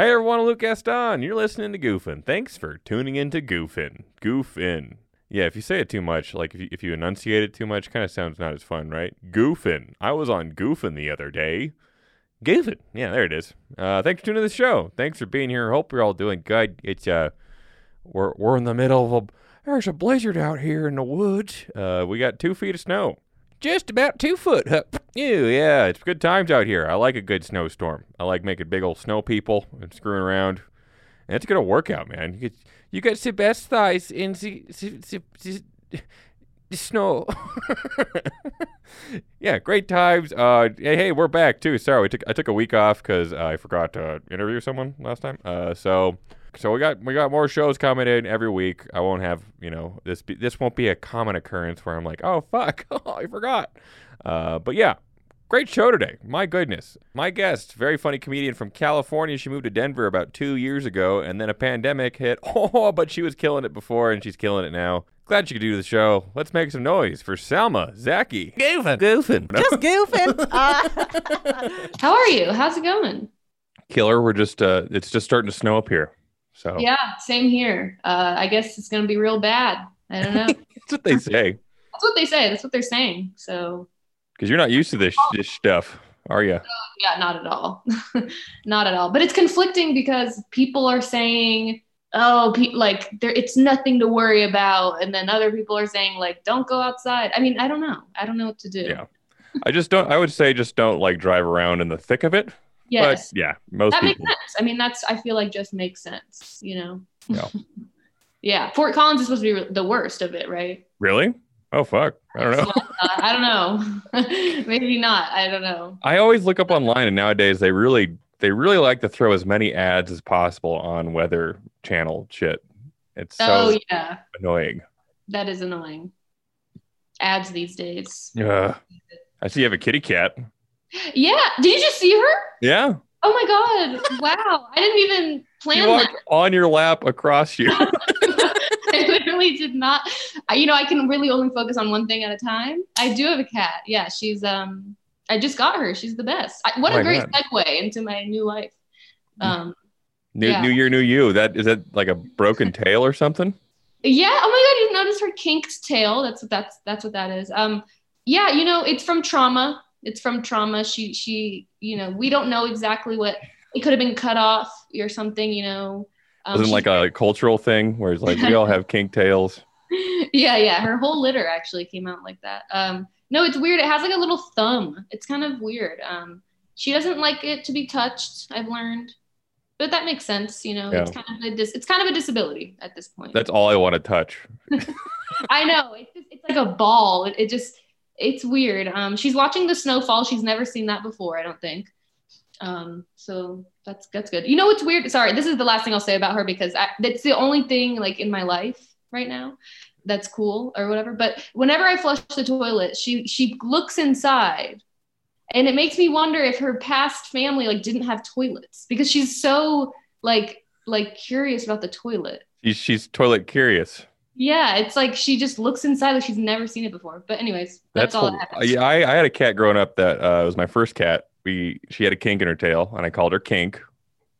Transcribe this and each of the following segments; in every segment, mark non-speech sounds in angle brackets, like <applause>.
Hey everyone, Luke Gaston. You're listening to Goofin. Thanks for tuning in to Goofin. Goofin. Yeah, if you say it too much, like if you, if you enunciate it too much, kind of sounds not as fun, right? Goofin. I was on Goofin the other day. Goofin. Yeah, there it is. Uh, thanks for tuning in to the show. Thanks for being here. Hope you're all doing good. It's uh, we're we're in the middle of a there's a blizzard out here in the woods. Uh, we got two feet of snow. Just about two foot. Huh. Ew, yeah, it's good times out here. I like a good snowstorm. I like making big old snow people and screwing around. And it's gonna work out, man. You get you got the best thighs in the, the, the, the snow. <laughs> yeah, great times. Uh, hey, hey, we're back too. Sorry, we took I took a week off because I forgot to interview someone last time. Uh, so so we got we got more shows coming in every week. I won't have you know this be, this won't be a common occurrence where I'm like, oh fuck, <laughs> oh, I forgot. Uh, but yeah, great show today. My goodness, my guest, very funny comedian from California. She moved to Denver about two years ago, and then a pandemic hit. <laughs> Oh, but she was killing it before, and she's killing it now. Glad she could do the show. Let's make some noise for Salma Zaki. Goofing. Goofing. Just goofing. <laughs> Uh, How are you? How's it going? Killer. We're just uh, it's just starting to snow up here. So Yeah, same here. Uh, I guess it's gonna be real bad. I don't know. <laughs> That's what they say. That's what they say. That's what they're saying. So Because you're not used to this this stuff, are you? yeah, not at all. <laughs> not at all. But it's conflicting because people are saying, "Oh, pe- like there, it's nothing to worry about," and then other people are saying, "Like, don't go outside." I mean, I don't know. I don't know what to do. Yeah. I just don't. I would say just don't like drive around in the thick of it. Yes, But yeah, most that makes sense. I mean, that's I feel like just makes sense. You know. Yeah. <laughs> yeah, Fort Collins is supposed to be the worst of it, right? Really? Oh fuck! I don't know. Uh, I don't know. <laughs> Maybe not. I don't know. I always look up online, and nowadays they really they really like to throw as many ads as possible on Weather Channel shit. It's so oh yeah, annoying. that is annoying. Ads these days. Ugh. I see you have a kitty cat. Yeah. Did you just see her? Yeah, Oh my god! Wow. I didn't even plan that. on your lap across you. <laughs> I literally did not. I, you know, I can really only focus on one thing at a time. I do have a cat. Yeah, she's um. I just got her. She's the best. I, what Oh a great God. segue into my new life. Um. new Yeah. New Year, New You. That is that like a broken <laughs> tail or something? Yeah. Oh my God! You noticed her kinked tail? That's what that's that's what that is. Um. Yeah. You know, it's from trauma. It's from trauma. She she. You know, we don't know exactly what it could have been cut off or something. You know. Um, Wasn't like a cultural thing where it's like we all have kink tails. <laughs> yeah, yeah. Her whole litter actually came out like that. Um, no, it's weird. It has like a little thumb. It's kind of weird. Um, she doesn't like it to be touched. I've learned, but that makes sense. You know, yeah. it's kind of a dis- it's kind of a disability at this point. That's all I want to touch. <laughs> I know. It's just, it's like a ball. It, it just it's weird. Um, she's watching the snowfall. She's never seen that before. I don't think. Um, so that's that's good. You know what's weird? Sorry, this is the last thing I'll say about her because I, that's the only thing like in my life right now that's cool or whatever. But whenever I flush the toilet, she she looks inside, and it makes me wonder if her past family like didn't have toilets because she's so like like curious about the toilet. She's, she's toilet curious. Yeah, it's like she just looks inside like she's never seen it before. But anyways, that's, all hol- that happens. Yeah, I, I had a cat growing up that uh, was my first cat. We she had a kink in her tail, and I called her Kink.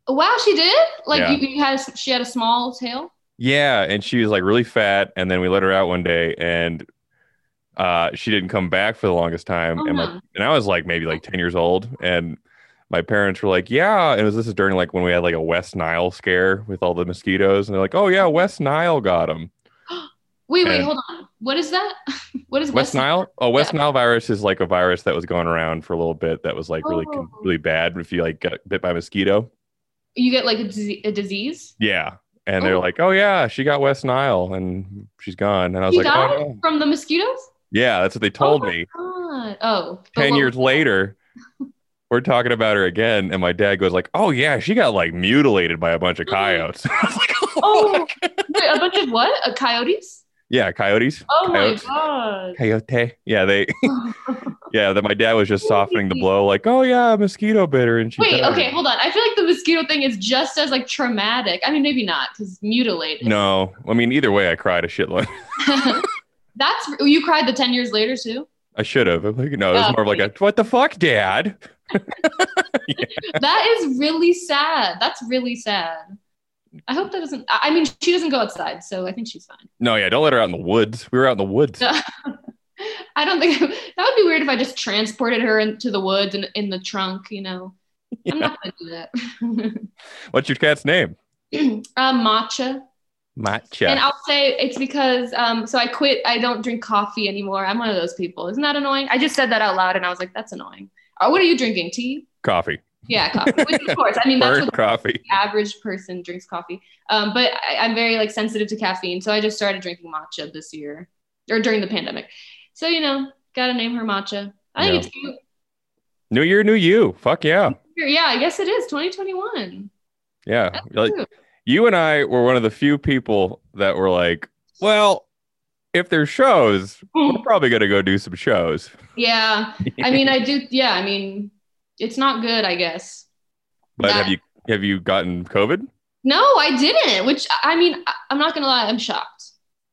Wow, she did. Like Yeah. you, you had, a, she had a small tail. Yeah, and she was like really fat, and then we let her out one day, and uh, she didn't come back for the longest time, Oh, and my, no. and I was like maybe like ten years old, and my parents were like, yeah, and it was this is during like when we had like a West Nile scare with all the mosquitoes, and they're like, oh yeah, West Nile got them. Wait, wait, And- hold on. What is that? <laughs> what is West Nile? Oh, West Yeah. Nile virus is like a virus that was going around for a little bit that was like really Oh. really bad if you like got bit by a mosquito. You get like a, a disease. Yeah. And they're Oh. like, "Oh yeah, she got West Nile and she's gone." And I was You like, "Oh no." from the mosquitoes. Yeah, that's what they told oh me. God. Oh, 10 years later, we're talking about her again and my dad goes like, "Oh yeah, she got like mutilated by a bunch of coyotes." <laughs> I was like, "Oh, Oh, wait, a bunch of what? Uh, coyotes? Yeah, coyotes. Oh Coyotes. my god. Coyote. Yeah, they <laughs> yeah, that my dad was just softening the blow like, "Oh yeah, mosquito bit her and she Wait, died." okay, hold on. I feel like the mosquito thing is just as like traumatic. I mean, maybe not because mutilated. No. I mean, either way I cried a shitload. <laughs> <laughs> That's you cried the ten years later too. I should have. I'm like, no, it was Oh, more of like a what the fuck, dad? That is really sad. That's really sad. I hope that doesn't. I I mean, she doesn't go outside, so I think she's fine. No, yeah, don't let her out in the woods. We were out in the woods. <laughs> I don't think that would be weird if I just transported her into the woods and in the trunk. You know, I'm not gonna do that. <laughs> What's your cat's name? <clears throat> uh, matcha. Matcha. And I'll say it's because um, so I quit. I don't drink coffee anymore. I'm one of those people. Isn't that annoying? I just said that out loud, and I was like, "That's annoying." Uh, what are you drinking? Tea? coffee. Yeah, coffee. Which, of course, I mean that's what coffee. the average person drinks coffee. Um, but I, I'm very like sensitive to caffeine, so I just started drinking matcha this year or during the pandemic. So you know, gotta name her matcha. I think Yeah. it's cute. New year, new you. Fuck yeah. Yeah, I guess it is 2021. Yeah. That's Like you and I were one of the few people that were like, well, if there's shows, we're <laughs> probably gonna go do some shows. Yeah, I mean, I do. Yeah, I mean, it's not good, I guess. But That- have you have you gotten COVID? No, I didn't. Which I mean, I'm not gonna lie, I'm shocked.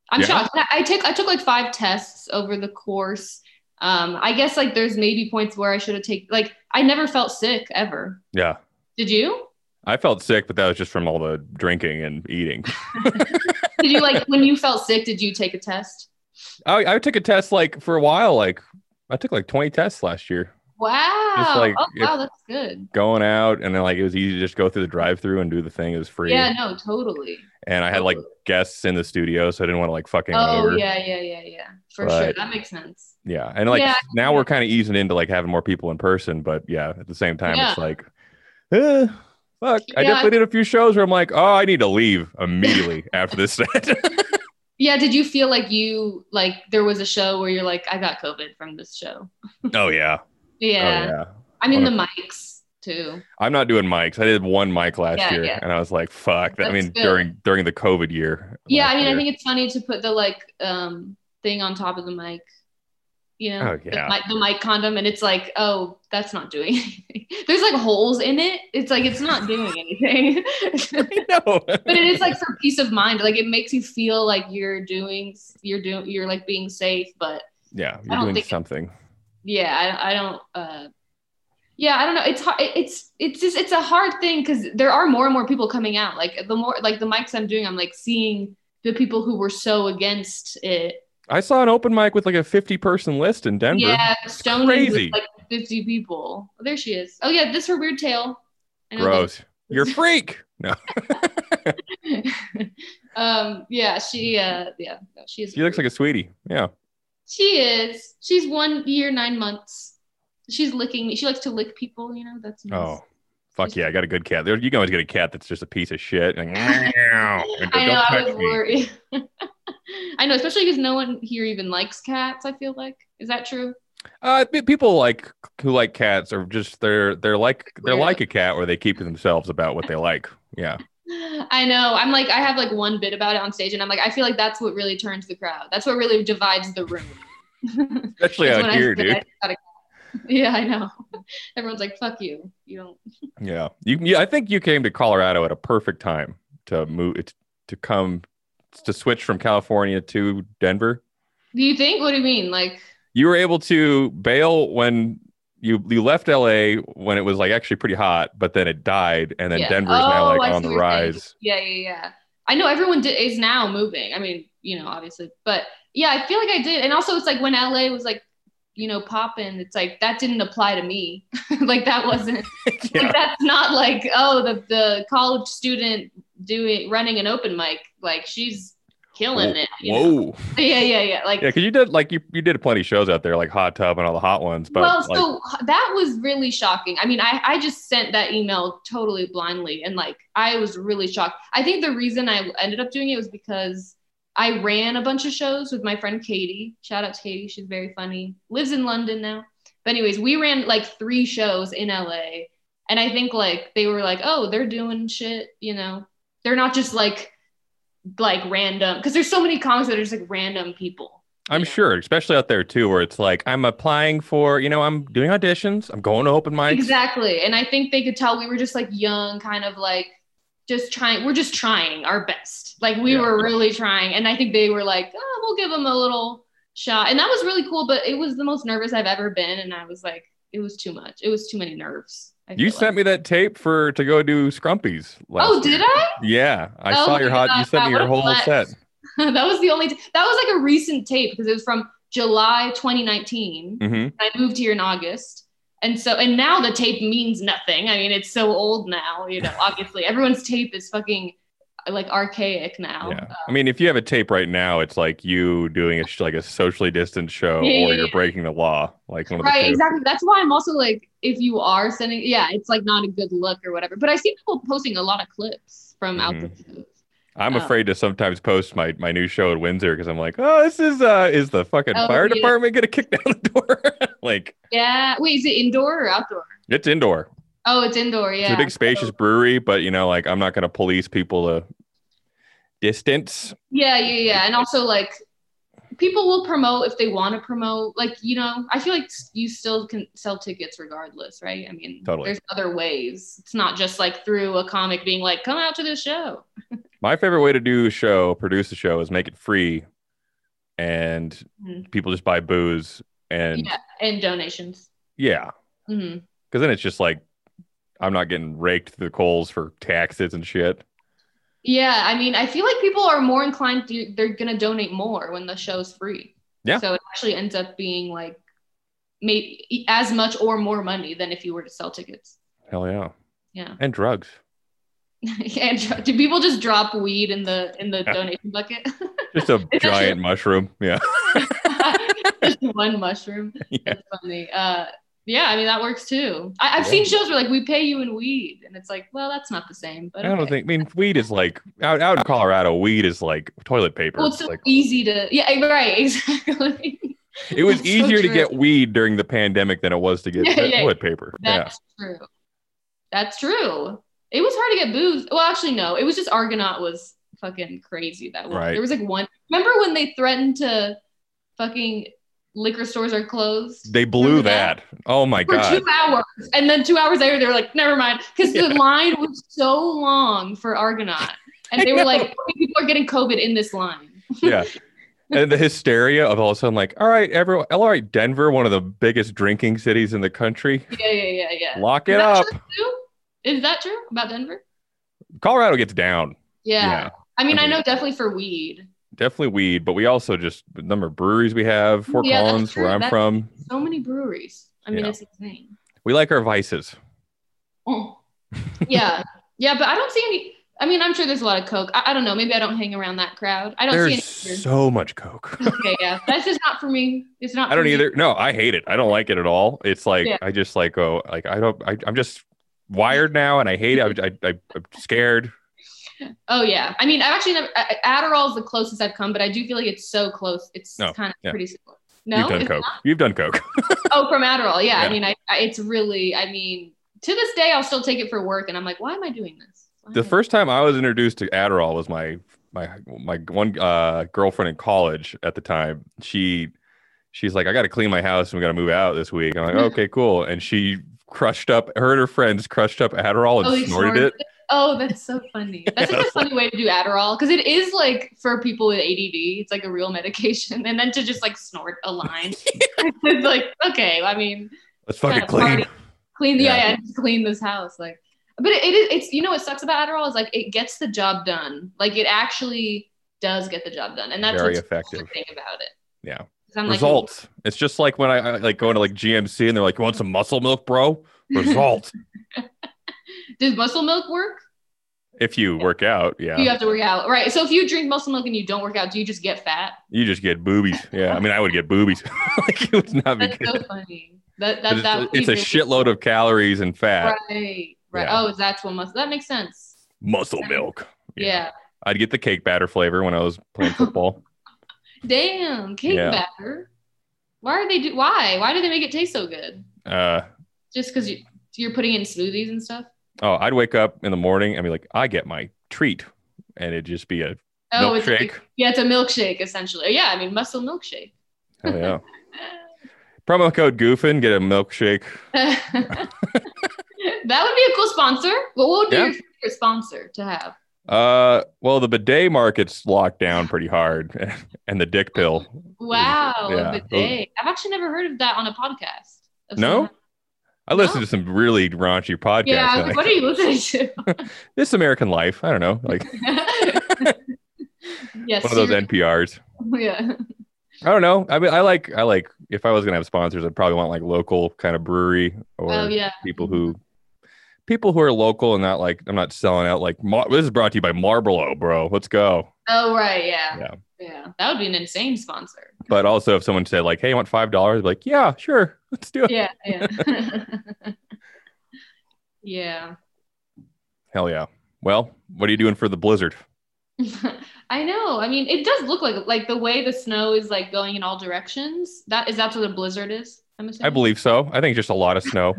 I'm Yeah? shocked. I, I took I took like five tests over the course. Um, I guess like there's maybe points where I should have taken like I never felt sick ever. Yeah. Did you? I felt sick, but that was just from all the drinking and eating. <laughs> Did you like when you felt sick? Did you take a test? I, I took a test like for a while. Like I took like 20 tests last year. Wow. like, oh wow, that's good. Going out and then like it was easy to just go through the drive-through and do the thing. It was free. Yeah, no, totally. And I had like guests in the studio, so I didn't want to like fucking Oh over. yeah, yeah, yeah, yeah. For sure, that makes sense. Yeah. And like Yeah. now we're kind of easing into like having more people in person, but yeah, at the same time, Yeah. it's like, eh, fuck. I definitely did a few shows where I'm like, oh, I need to leave immediately <laughs> after this set. <laughs> Yeah, did you feel like you like there was a show where you're like, I got COVID from this show? oh yeah. Yeah. Oh yeah. I mean the mics too. I'm not doing mics. I did one mic last Yeah, year, yeah. and I was like, "Fuck!" I mean, good. during during the COVID year. Yeah, I mean I think it's funny to put the like um thing on top of the mic. You know, Oh, yeah. the, mic, the mic condom, and it's like, oh, that's not doing anything. <laughs> There's like holes in it. It's like it's not doing <laughs> anything. no. <laughs> but it is like for peace of mind. Like it makes you feel like you're doing, you're doing, you're like being safe. But yeah, you're doing something. Yeah, I, I don't. uh Yeah, I don't know. It's hard. It's it's just it's a hard thing because there are more and more people coming out. Like the more like the mics I'm doing, I'm like seeing the people who were so against it. I saw an open mic with like a 50 person list in Denver. Yeah, Stone crazy. with like 50 people. Oh, there she is. Oh yeah, this her weird know Gross. You're freak. No, <laughs> um. Yeah. She. Uh. Yeah. No, she is. she looks like a sweetie. Yeah. She is. She's one year nine months. She's licking me. She likes to lick people. You know. That's nice. Oh, fuck yeah! I got a good cat. There, you can always get a cat that's just a piece of shit. Like, <laughs> I know. I was worried. <laughs> I know, especially because no one here even likes cats. I feel like is that true? Uh, people like who like cats are just they're they're like they're like a cat where they keep to themselves about what they like. Yeah. I know. I'm like, I have like one bit about it on stage, and I'm like, I feel like that's what really turns the crowd. That's what really divides the room. <laughs> Especially out here, dude. I got a cat. Yeah, I know. <laughs> Everyone's like, "Fuck you." You don't. <laughs> Yeah, you. Yeah, I think you came to Colorado at a perfect time to move to come to switch from California to Denver. Do you think? What do you mean? Like, You were able to bail when you you left LA when it was like actually pretty hot, but then it died, and then yeah. Denver's now Oh, like I on the rise. Yeah, yeah, yeah. I know everyone di- is now moving. I mean, you know, obviously, but yeah, I feel like I did. And also, it's like when LA was like, you know, popping. It's like that didn't apply to me. <laughs> like that wasn't. <laughs> yeah. Like that's not like oh the the college student doing running an open mic. Like she's killing it. you know? Whoa. <laughs> Yeah, yeah, yeah. Like Yeah, because you did like you, you did plenty of shows out there, like Hot Tub and all the hot ones. But well, like, so that was really shocking. I mean, I, I just sent that email totally blindly and like I was really shocked. I think the reason I ended up doing it was because I ran a bunch of shows with my friend Katie. Shout out to Katie. She's very funny. Lives in London now. But anyways, we ran like three shows in LA. And I think like they were like, oh, they're doing shit, you know. They're not just like like random because there's so many comics that are just like random people. I'm sure, especially out there too, where it's like I'm applying for, you know, I'm doing auditions, I'm going to open mics. Exactly. And I think they could tell we were just like young, kind of like just trying, we're just trying our best. Like we Yeah. were really trying. And I think they were like, oh, we'll give them a little shot. And that was really cool, but it was the most nervous I've ever been. And I was like, it was too much. It was too many nerves. You sent me that tape for to go do Scrumpies. like. Oh, did I? Yeah, I Oh saw your hot. You sent me your whole set. <laughs> that was the only. T- that was like a recent tape because it was from July 2019. hmm I moved here in August. And so, and now the tape means nothing. I mean, it's so old now, you know, obviously everyone's tape is fucking like archaic now. Yeah, I um, mean, if you have a tape right now, it's like you doing a sh- like a socially distant show, Yeah, or you're breaking the law, like one of the right, exactly. That's why I'm also like, if you are sending, yeah, it's like not a good look or whatever. But I see people posting a lot of clips from out the shows. I'm Oh. afraid to sometimes post my my new show at Windsor because I'm like, oh, this is uh, is the fucking Oh, fire yeah. department gonna kick down the door? <laughs> like, Yeah. Wait, is it indoor or outdoor? it's indoor. Oh, it's indoor. Yeah. It's a big spacious brewery, but you know, like I'm not gonna police people to distance. Yeah, yeah, yeah. And also like people will promote if they want to promote. Like, you know, I feel like you still can sell tickets regardless, right? I mean, Totally. there's other ways. It's not just like through a comic being like, come out to this show. <laughs> My favorite way to do a show, produce a show, is make it free, and Mhm. people just buy booze and Yeah. And donations. yeah, because then it's just like I'm not getting raked through the coals for taxes and shit. Yeah. I mean, I feel like people are more inclined to, they're going to donate more when the show's free. Yeah. So it actually ends up being like maybe as much or more money than if you were to sell tickets. Hell yeah, Yeah. and drugs. <laughs> and dr- do people just drop weed in the in the donation bucket? <laughs> Just a actually- giant mushroom. Yeah. <laughs> just one mushroom. Yeah. That's funny. Uh, yeah, I mean that works too. I, I've Yeah. seen shows where like we pay you in weed, and it's like, well, that's not the same. But I don't okay. think. I mean, weed is like out out in Colorado. Weed is like toilet paper. Well, it's so like easy to. Yeah, <laughs> right. Exactly. it was That's so easier to get weed during the pandemic than it was to get Yeah, yeah. toilet paper. Yeah. That's true. That's true. It was hard to get booze. Well, actually, no. It was just Argonaut was fucking crazy that one. Right. There was like one. Remember when they threatened to fucking liquor stores are closed? They blew Remember that. Oh my for god. two hours. And then two hours later, they were like, never mind. Because Yeah. the line was so long for Argonaut. And they were like, people are getting COVID in this line. <laughs> yeah. And the hysteria of all of a sudden, like, all right, everyone, all right, Denver, one of the biggest drinking cities in the country, Yeah, yeah, yeah, yeah. lock Is it up. Is that true about Denver? Colorado gets down. Yeah. Yeah. I mean, I I mean- know definitely for weed. Definitely weed, but we also just the number of breweries we have. Fort Yeah, Collins, where. I'm That's- from, So many breweries. I mean, Yeah. it's insane. we like our vices. Oh. Yeah. Yeah, but I don't see any. I mean, I'm sure there's a lot of Coke. I, I don't know. Maybe I don't hang around that crowd. I don't There's see any. so much Coke. <laughs> okay, yeah. That's just not for me. It's not I don't me. either. No, I hate it. I don't like it at all. It's like Yeah. I just like oh, like I don't. I, I'm just wired now, and I hate it. I, I, I'm scared. Oh yeah. I mean, I've actually never. Adderall is the closest I've come, but I do feel like it's so close. It's No, kind of yeah. pretty similar. No, You've done Coke. not? You've done Coke. <laughs> Oh, from Adderall. Yeah. Yeah. I mean, I, I. It's really. I mean, to this day, I'll still take it for work, and I'm like, why am I doing this? Why the I- first time I was introduced to Adderall was my my my one uh, girlfriend in college at the time. She she's like, I got to clean my house and we got to move out this week. I'm like, <laughs> okay, cool. And she crushed up her and her friends crushed up Adderall and Oh, snorted, snorted it. Oh, that's so funny. That's such a funny way to do Adderall because it is like for people with ADD, it's like a real medication. And then to just like snort a line, <laughs> it's like okay. I mean, Let's fucking clean. party. clean the Yeah. yeah, clean this house. Like, but it, it is. It's you know what sucks about Adderall is like it gets the job done. Like it actually does get the job done, and that's Very effective. thing about it. Yeah. I'm like, Results. it's just like when I, I like going to like GNC and they're like, "You want some muscle milk, bro?" <laughs> Result. <laughs> does muscle milk work? if you work out, yeah, You have to work out, right? So if you drink muscle milk and you don't work out, do you just get fat? you just get boobies. Yeah, I mean, I would get boobies. <laughs> like it would not be That's good. so funny. That But that it's, a, it's a shitload of calories and fat. Right, right. Yeah. Oh, that's what muscle. That makes sense. Muscle milk. Yeah. I'd get the cake batter flavor when I was playing football. <laughs> Damn, cake Yeah. batter. Why are they do? Why? Why do they make it taste so good? uh, Just because you you're putting in smoothies and stuff. Oh, I'd wake up in the morning and be like, I get my treat, and it'd just be a Oh, it's milkshake. like, yeah, it's a milkshake essentially. Yeah, I mean muscle milkshake. Oh yeah. <laughs> Promo code Goofin, get a milkshake. <laughs> that would be a cool sponsor. What would be Yeah. your favorite sponsor to have? Uh, well, the bidet market's locked down pretty hard, <laughs> and the dick pill. Wow, yeah, a bidet. I've actually never heard of that on a podcast. No? someone- I listen No. to some really raunchy podcasts. Yeah, I was and like, what are you listening to? <laughs> this American Life. I don't know, like <laughs> <laughs> yes. one of those NPRs. Yeah. I don't know. I mean, I like I like if I was gonna have sponsors, I'd probably want like local kind of brewery or Oh yeah. people who people who are local and not like I'm not selling out like Mar- this is brought to you by Marlboro, bro. Let's go. Oh right. Yeah. Yeah. Yeah. That would be an insane sponsor. But also if someone said like, "Hey, you want five dollars?" Like, yeah, sure, let's do it. Yeah. <laughs> Yeah. <laughs> yeah. Hell yeah. Well, what are you doing for the blizzard? <laughs> I know. I mean, it does look like like the way the snow is like going in all directions. That is that's what a blizzard is. I'm assuming. I believe so. I think just a lot of snow.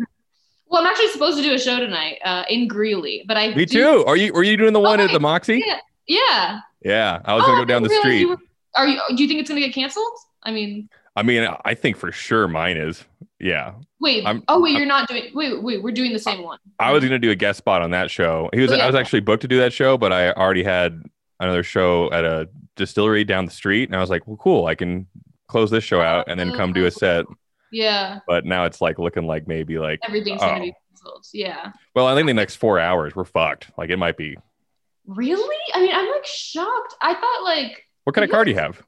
Well, I'm actually supposed to do a show tonight uh, in Greeley, but I Me do- too. Are you? Were you doing the one at the Moxi? Yeah. Yeah. Yeah, I was Oh, gonna go oh, down the street. you were- Are you? Do you think it's gonna get canceled? I mean, I mean, I think for sure mine is. Yeah, wait. I'm- oh wait, you're not doing. Wait, wait. We're doing the same one. I was gonna do a guest spot on that show. He was. Oh, yeah. I was actually booked to do that show, but I already had another show at a distillery down the street, and I was like, well, cool. I can close this show out and then come do a uh-huh. set. Yeah. But now it's like looking like maybe like. Everything's Oh. gonna be oh. canceled. Yeah. Well, I think the next four hours we're fucked. Like it might be. Really? I mean, I'm like shocked. I thought like, What kind of car do you have?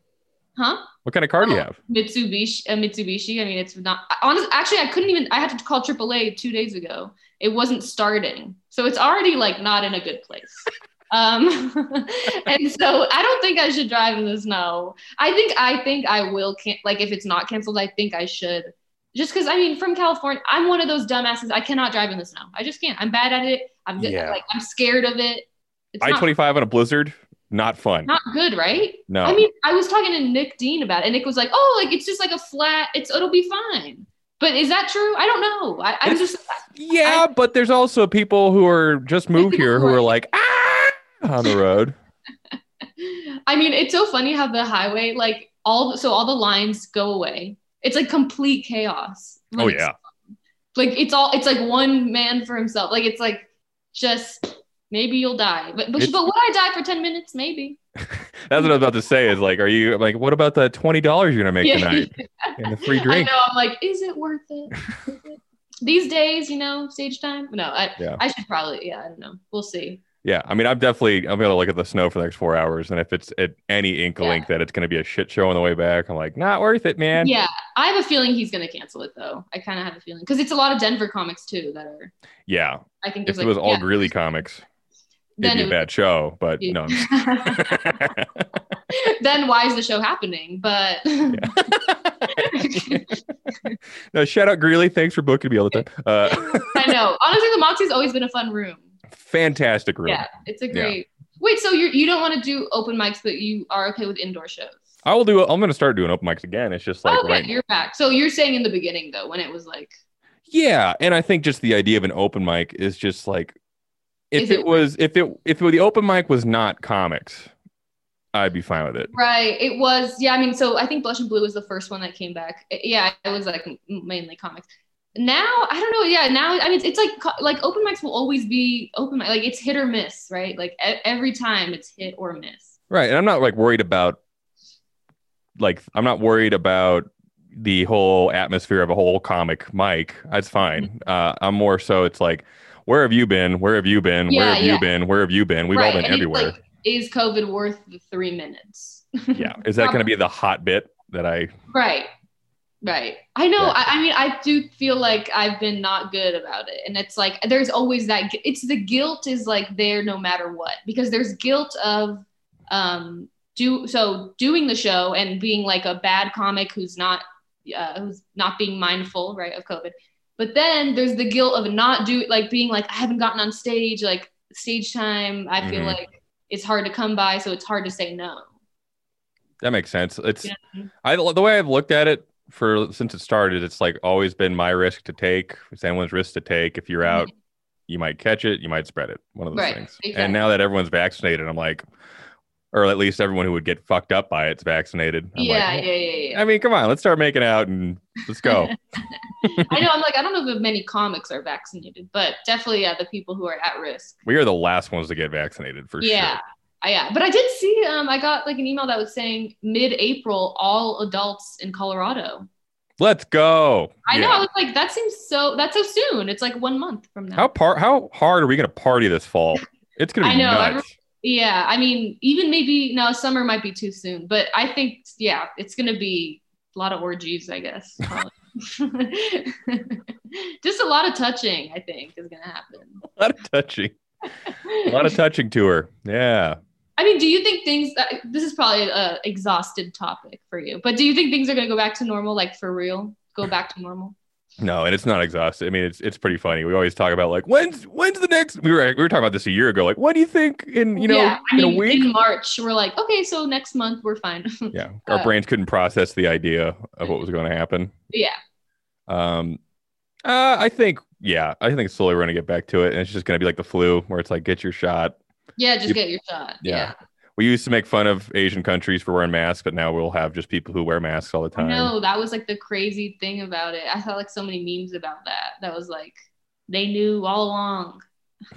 huh? What kind of car do you Oh. have? Mitsubishi, a Mitsubishi. I mean, it's not. Honestly, actually, I couldn't even. I had to call AAA two days ago. It wasn't starting, so it's already like not in a good place. <laughs> Um, <laughs> and so I don't think I should drive in the snow. I think I think I will. Can like if it's not canceled, I think I should. Just because I mean, from California, I'm one of those dumbasses. I cannot drive in the snow. I just can't. I'm bad at it. I'm good, Yeah. like I'm scared of it. I twenty five on a blizzard. Not fun. not good, right? no. I mean, I was talking to Nick Dean about it, and Nick was like, "Oh, like it's just like a flat. It's it'll be fine." But is that true? I don't know. I, I'm just yeah, but there's also people who are just moved here who are- like ah on the road. <laughs> <laughs> I mean, it's so funny how the highway, like all, so all the lines go away. It's like complete chaos. Oh yeah. like it's all, it's like one man for himself. Like it's like just maybe you'll die, but but, It's- but would I die for ten minutes? Maybe. <laughs> That's what I was about to say. Is like, are you like, what about the twenty dollars you're gonna make tonight <laughs> and the free I drink? know. I'm like, is it worth it? These days, you know, stage time. No, I, Yeah. I should probably. Yeah, I don't know. We'll see. Yeah, I mean, I'm definitely I'm gonna look at the snow for the next four hours, and if it's at any inkling that it's gonna be a shit show on the way back, I'm like, not worth it, man. Yeah, I have a feeling he's gonna cancel it though. I kind of have a feeling because it's a lot of Denver comics too that are. Yeah, I think if there's it was all yeah, Greeley comics, then it'd be a bad show. But Yeah. no, <laughs> then why is the show happening? But <laughs> no. Shout out Greeley. Thanks for booking me all the time. Uh, I know. Honestly, the Moxi's always been a fun room. fantastic room. Yeah, it's a great. Wait, so you you don't want to do open mics, but you are okay with indoor shows? I will do. I'm gonna start doing open mics again. It's just like okay, right. you're back. So you're saying in the beginning though, when it was like, Yeah, and I think just the idea of an open mic is just like if Is it, it- was if it if the open mic was not comics, I'd be fine with it. right? It was. Yeah, I mean, so I think Blush and Blue was the first one that came back. It- yeah, it was like mainly comics. Now I don't know. Yeah, now I mean, it's like like open mics will always be open mic. Like it's hit or miss, right? Like e- every time it's hit or miss. Right. And I'm not like worried about like I'm not worried about the whole atmosphere of a whole comic mic. That's fine. Uh I'm more so it's like where have you been? Where have you been? Where Yeah, have you been? Where have you been? We've all been and everywhere. like, is COVID worth the three minutes? <laughs> yeah. Is that going to be the hot bit that I Right. Right. I know. Yeah. I, I mean, I do feel like I've been not good about it. And it's like, there's always that, it's the guilt is like there no matter what, because there's guilt of, um, do, so doing the show and being like a bad comic who's not, uh, who's not being mindful, right, of COVID. But then there's the guilt of not do like being like, I haven't gotten on stage, like stage time. I feel Mhm. like it's hard to come by. So it's hard to say no. that makes sense. It's Yeah. I the way I've looked at it for since it started, it's like always been my risk to take. It's anyone's risk to take. If you're out, you might catch it, you might spread it. One of those Right, things. exactly. And now that everyone's vaccinated, I'm like, or at least everyone who would get fucked up by it's vaccinated. I'm yeah, like, yeah, yeah, yeah. I mean, come on, let's start making out and let's go. <laughs> I know. I'm like, I don't know if many comics are vaccinated, but definitely, yeah, the people who are at risk. we are the last ones to get vaccinated for yeah. sure. I- yeah. But I did see, um, I got like an email that was saying mid April, all adults in Colorado. Let's go. I know. Yeah. I was like, that seems so. That's so soon. It's like one month from now. How par- How hard are we gonna party this fall? It's gonna <laughs> be I know, nuts. Yeah, I mean, even maybe no, summer might be too soon, but I think yeah, it's gonna be a lot of orgies, I guess. <laughs> <laughs> Just a lot of touching, I think, is gonna happen. <laughs> a lot of touching. A lot of touching to her. Yeah. I mean, do you think things? Uh, this is probably a exhausted topic for you, but do you think things are gonna go back to normal, like for real, go back to normal? No, and it's not exhausted. I mean, it's it's pretty funny. We always talk about like when's when's the next. We were we were talking about this a year ago. Like, what do you think in you know yeah, I in a week? in March, we're like, okay, so next month we're fine. <laughs> yeah, our uh, brains couldn't process the idea of what was going to happen. yeah, Um, uh, I think yeah, I think slowly we're gonna get back to it, and it's just gonna be like the flu, where it's like get your shot. yeah, just You- get your shot. Yeah. Yeah. We used to make fun of Asian countries for wearing masks, but now we'll have just people who wear masks all the time. No, that was like the crazy thing about it. I saw like so many memes about that. That was like they knew all along. <laughs>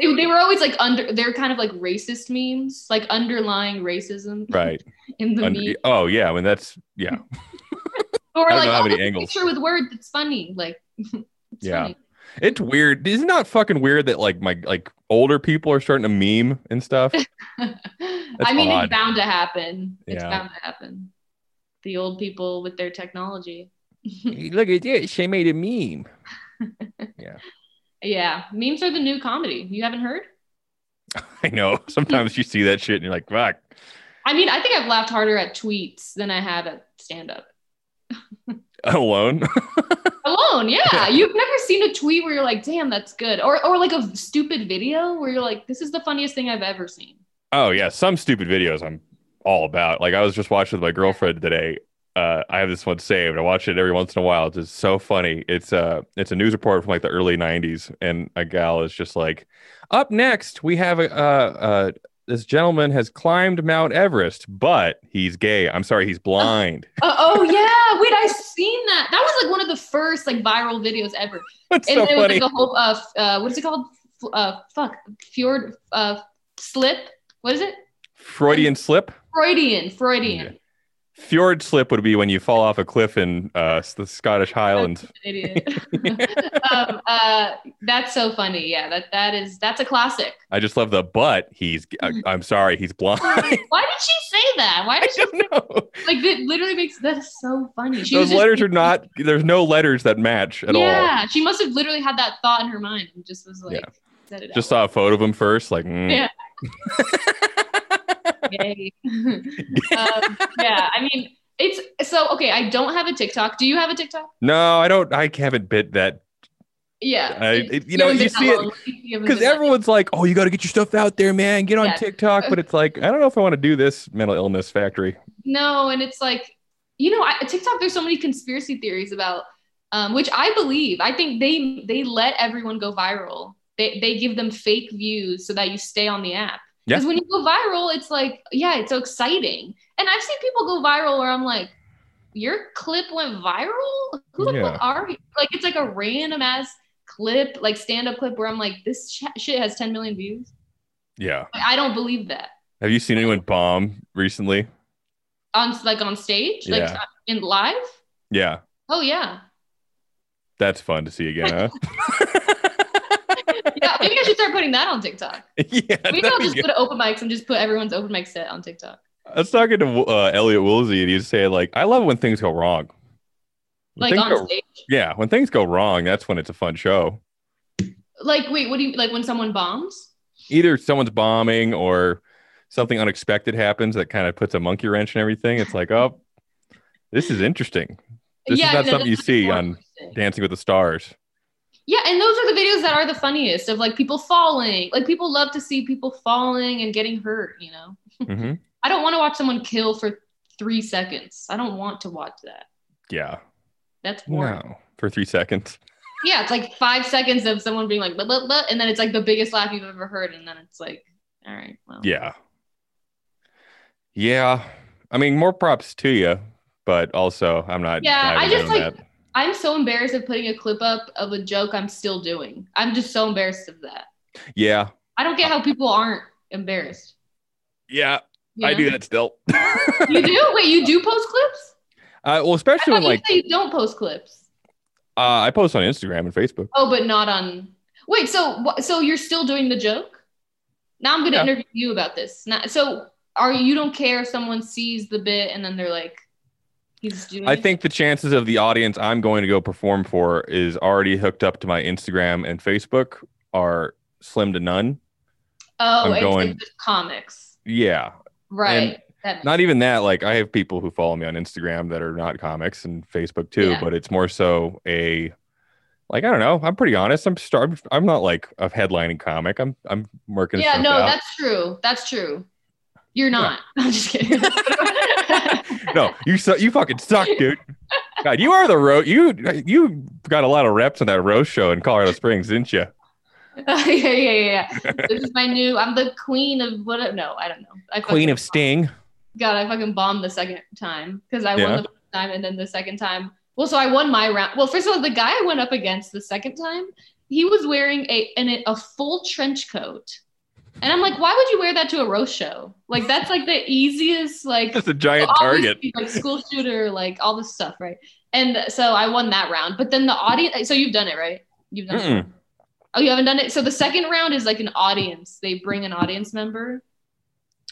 they, they were always like under. They're kind of like racist memes, like underlying racism <laughs> Right. in the Under- meme. oh yeah, I mean that's yeah. <laughs> Or I don't like how oh, many a angles. picture with words. It's funny. Like it's Yeah. funny. It's weird. Isn't not fucking weird that like my like older people are starting to meme and stuff? <laughs> I mean, odd. it's bound to happen. It's Yeah. bound to happen. The old people with their technology. Look at this. She made a meme. <laughs> Yeah, Yeah. memes are the new comedy. You haven't heard? <laughs> I know. Sometimes you see that shit and you're like, fuck. I mean, I think I've laughed harder at tweets than I have at stand up. <laughs> Alone. Alone, <laughs> yeah. You've never seen a tweet where you're like, damn, that's good. Or or like a stupid video where you're like, this is the funniest thing I've ever seen. oh yeah, some stupid videos I'm all about. Like I was just watching with my girlfriend today. Uh, I have this one saved. I watch it every once in a while. It's just so funny. It's uh it's a news report from like the early '90s, and a gal is just like, "Up next, we have a uh, uh this gentleman has climbed Mount Everest, but he's gay. I'm sorry, he's blind." <laughs> Uh, oh yeah, wait, I've seen that. That was like one of the first like viral videos ever. <laughs> That's And so there was like a whole uh, uh what is it called? Uh fuck. Fjord uh slip. What is it? Freudian slip. Freudian. Freudian. Fjord slip would be when you fall off a cliff in uh, the Scottish Highlands. Idiot. <laughs> um, uh, that's so funny. Yeah, that that is that's a classic. I just love the but. He's. I, I'm sorry, he's <laughs> blind. Why did she say that? Why <laughs> I did she don't know. like that? Literally makes that so funny. She Those was just- letters are not. There's no letters that match at all. yeah, she must have literally had that thought in her mind and just was like, Yeah. said it. Just saw a photo of him first, like. mm. Yeah. Yay. <laughs> um, yeah, I mean, it's so okay. I don't have a TikTok. Do you have a TikTok? No, I don't. I haven't bit that Yeah. I- it- you know, you see it-. You because everyone's like, "Oh, you got to get your stuff out there, man. Get on Yeah. TikTok." But it's like, I don't know if I want to do this mental illness factory. No, and it's like, you know, I, TikTok. There's so many conspiracy theories about, um, which I believe. I think they they let everyone go viral. They they give them fake views so that you stay on the app. Yeah. Because when you go viral, it's like, yeah, it's so exciting. And I've seen people go viral where I'm like, your clip went viral. Who the Yeah. fuck are you? Like, it's like a random ass clip, like stand up clip where I'm like, this sh- shit has 10 million views. Yeah. Like, I don't believe that Have you seen anyone bomb recently? on like on stage, like in live. Yeah, Oh yeah. that's fun to see again. <laughs> Huh? <laughs> yeah, maybe I should start putting that on TikTok. <laughs> yeah. Maybe I'll just good. put open mics and just put everyone's open mic set on TikTok. I was talking to uh, Elliot Woolsey, and he saying like, "I love when things go wrong." When Like on go- stage. yeah, when things go wrong, that's when it's a fun show. Like, wait, what do you like when someone bombs? Either someone's bombing or something unexpected happens that kind of puts a monkey wrench in everything. It's like, oh, this is interesting. This is not something you see on. Dancing with the Stars. Yeah, and those are the videos that are the funniest of like people falling. Like people love to see people falling and getting hurt, you know. hmm <laughs> I don't want to watch someone kill for three seconds. I don't want to watch that. Yeah, That's boring. no, for three seconds. Yeah, it's like five seconds of someone being like, blah, blah, blah, and then it's like the biggest laugh you've ever heard, and then it's like, all right, well, Yeah, yeah. I mean, more props to you, but also I'm not. Yeah, I just, like, that. I'm so embarrassed of putting a clip up of a joke I'm still doing. I'm just so embarrassed of that. Yeah, I don't get how people aren't embarrassed. yeah. you I do that still. <laughs> You do? Wait, you do post clips? Uh, well, especially when like you say you don't post clips. uh, I post on Instagram and Facebook. Oh, but not on. Wait, so so you're still doing the joke? Now I'm gonna Yeah. interview you about this. Now, so are you don't care if someone sees the bit and then they're like. I think the chances of the audience I'm going to go perform for is already hooked up to my Instagram and Facebook are slim to none. Oh, I'm going- comics, Yeah, right? not even that. Like I have people who follow me on Instagram that are not comics and Facebook too, Yeah. but it's more so a like I don't know. I'm pretty honest. I'm star- I'm not like a headlining comic. I'm I'm working. yeah, no, out. that's true. That's true. You're not. <laughs> I'm just kidding. <laughs> <laughs> no, you su- you fucking suck, dude. God, you are the ro. You you got a lot of reps on that roast show in Colorado Springs, didn't you? <laughs> yeah, yeah, yeah, yeah. This is my new. I'm the queen of what? No, I don't know. I Queen fucking- of Sting. God, I fucking bombed the second time because I Yeah. won the first time and then the second time. Well, so I won my round. Well, first of all, the guy I went up against the second time, he was wearing a an, a full trench coat, and I'm like, why would you wear that to a roast show? Like that's like the easiest like that's a giant target. like school shooter, like all this stuff, right? And so I won that round. But then the audience. So you've done it, right? You've done it. Mm-mm. Oh, you haven't done it. So the second round is like an audience. They bring an audience member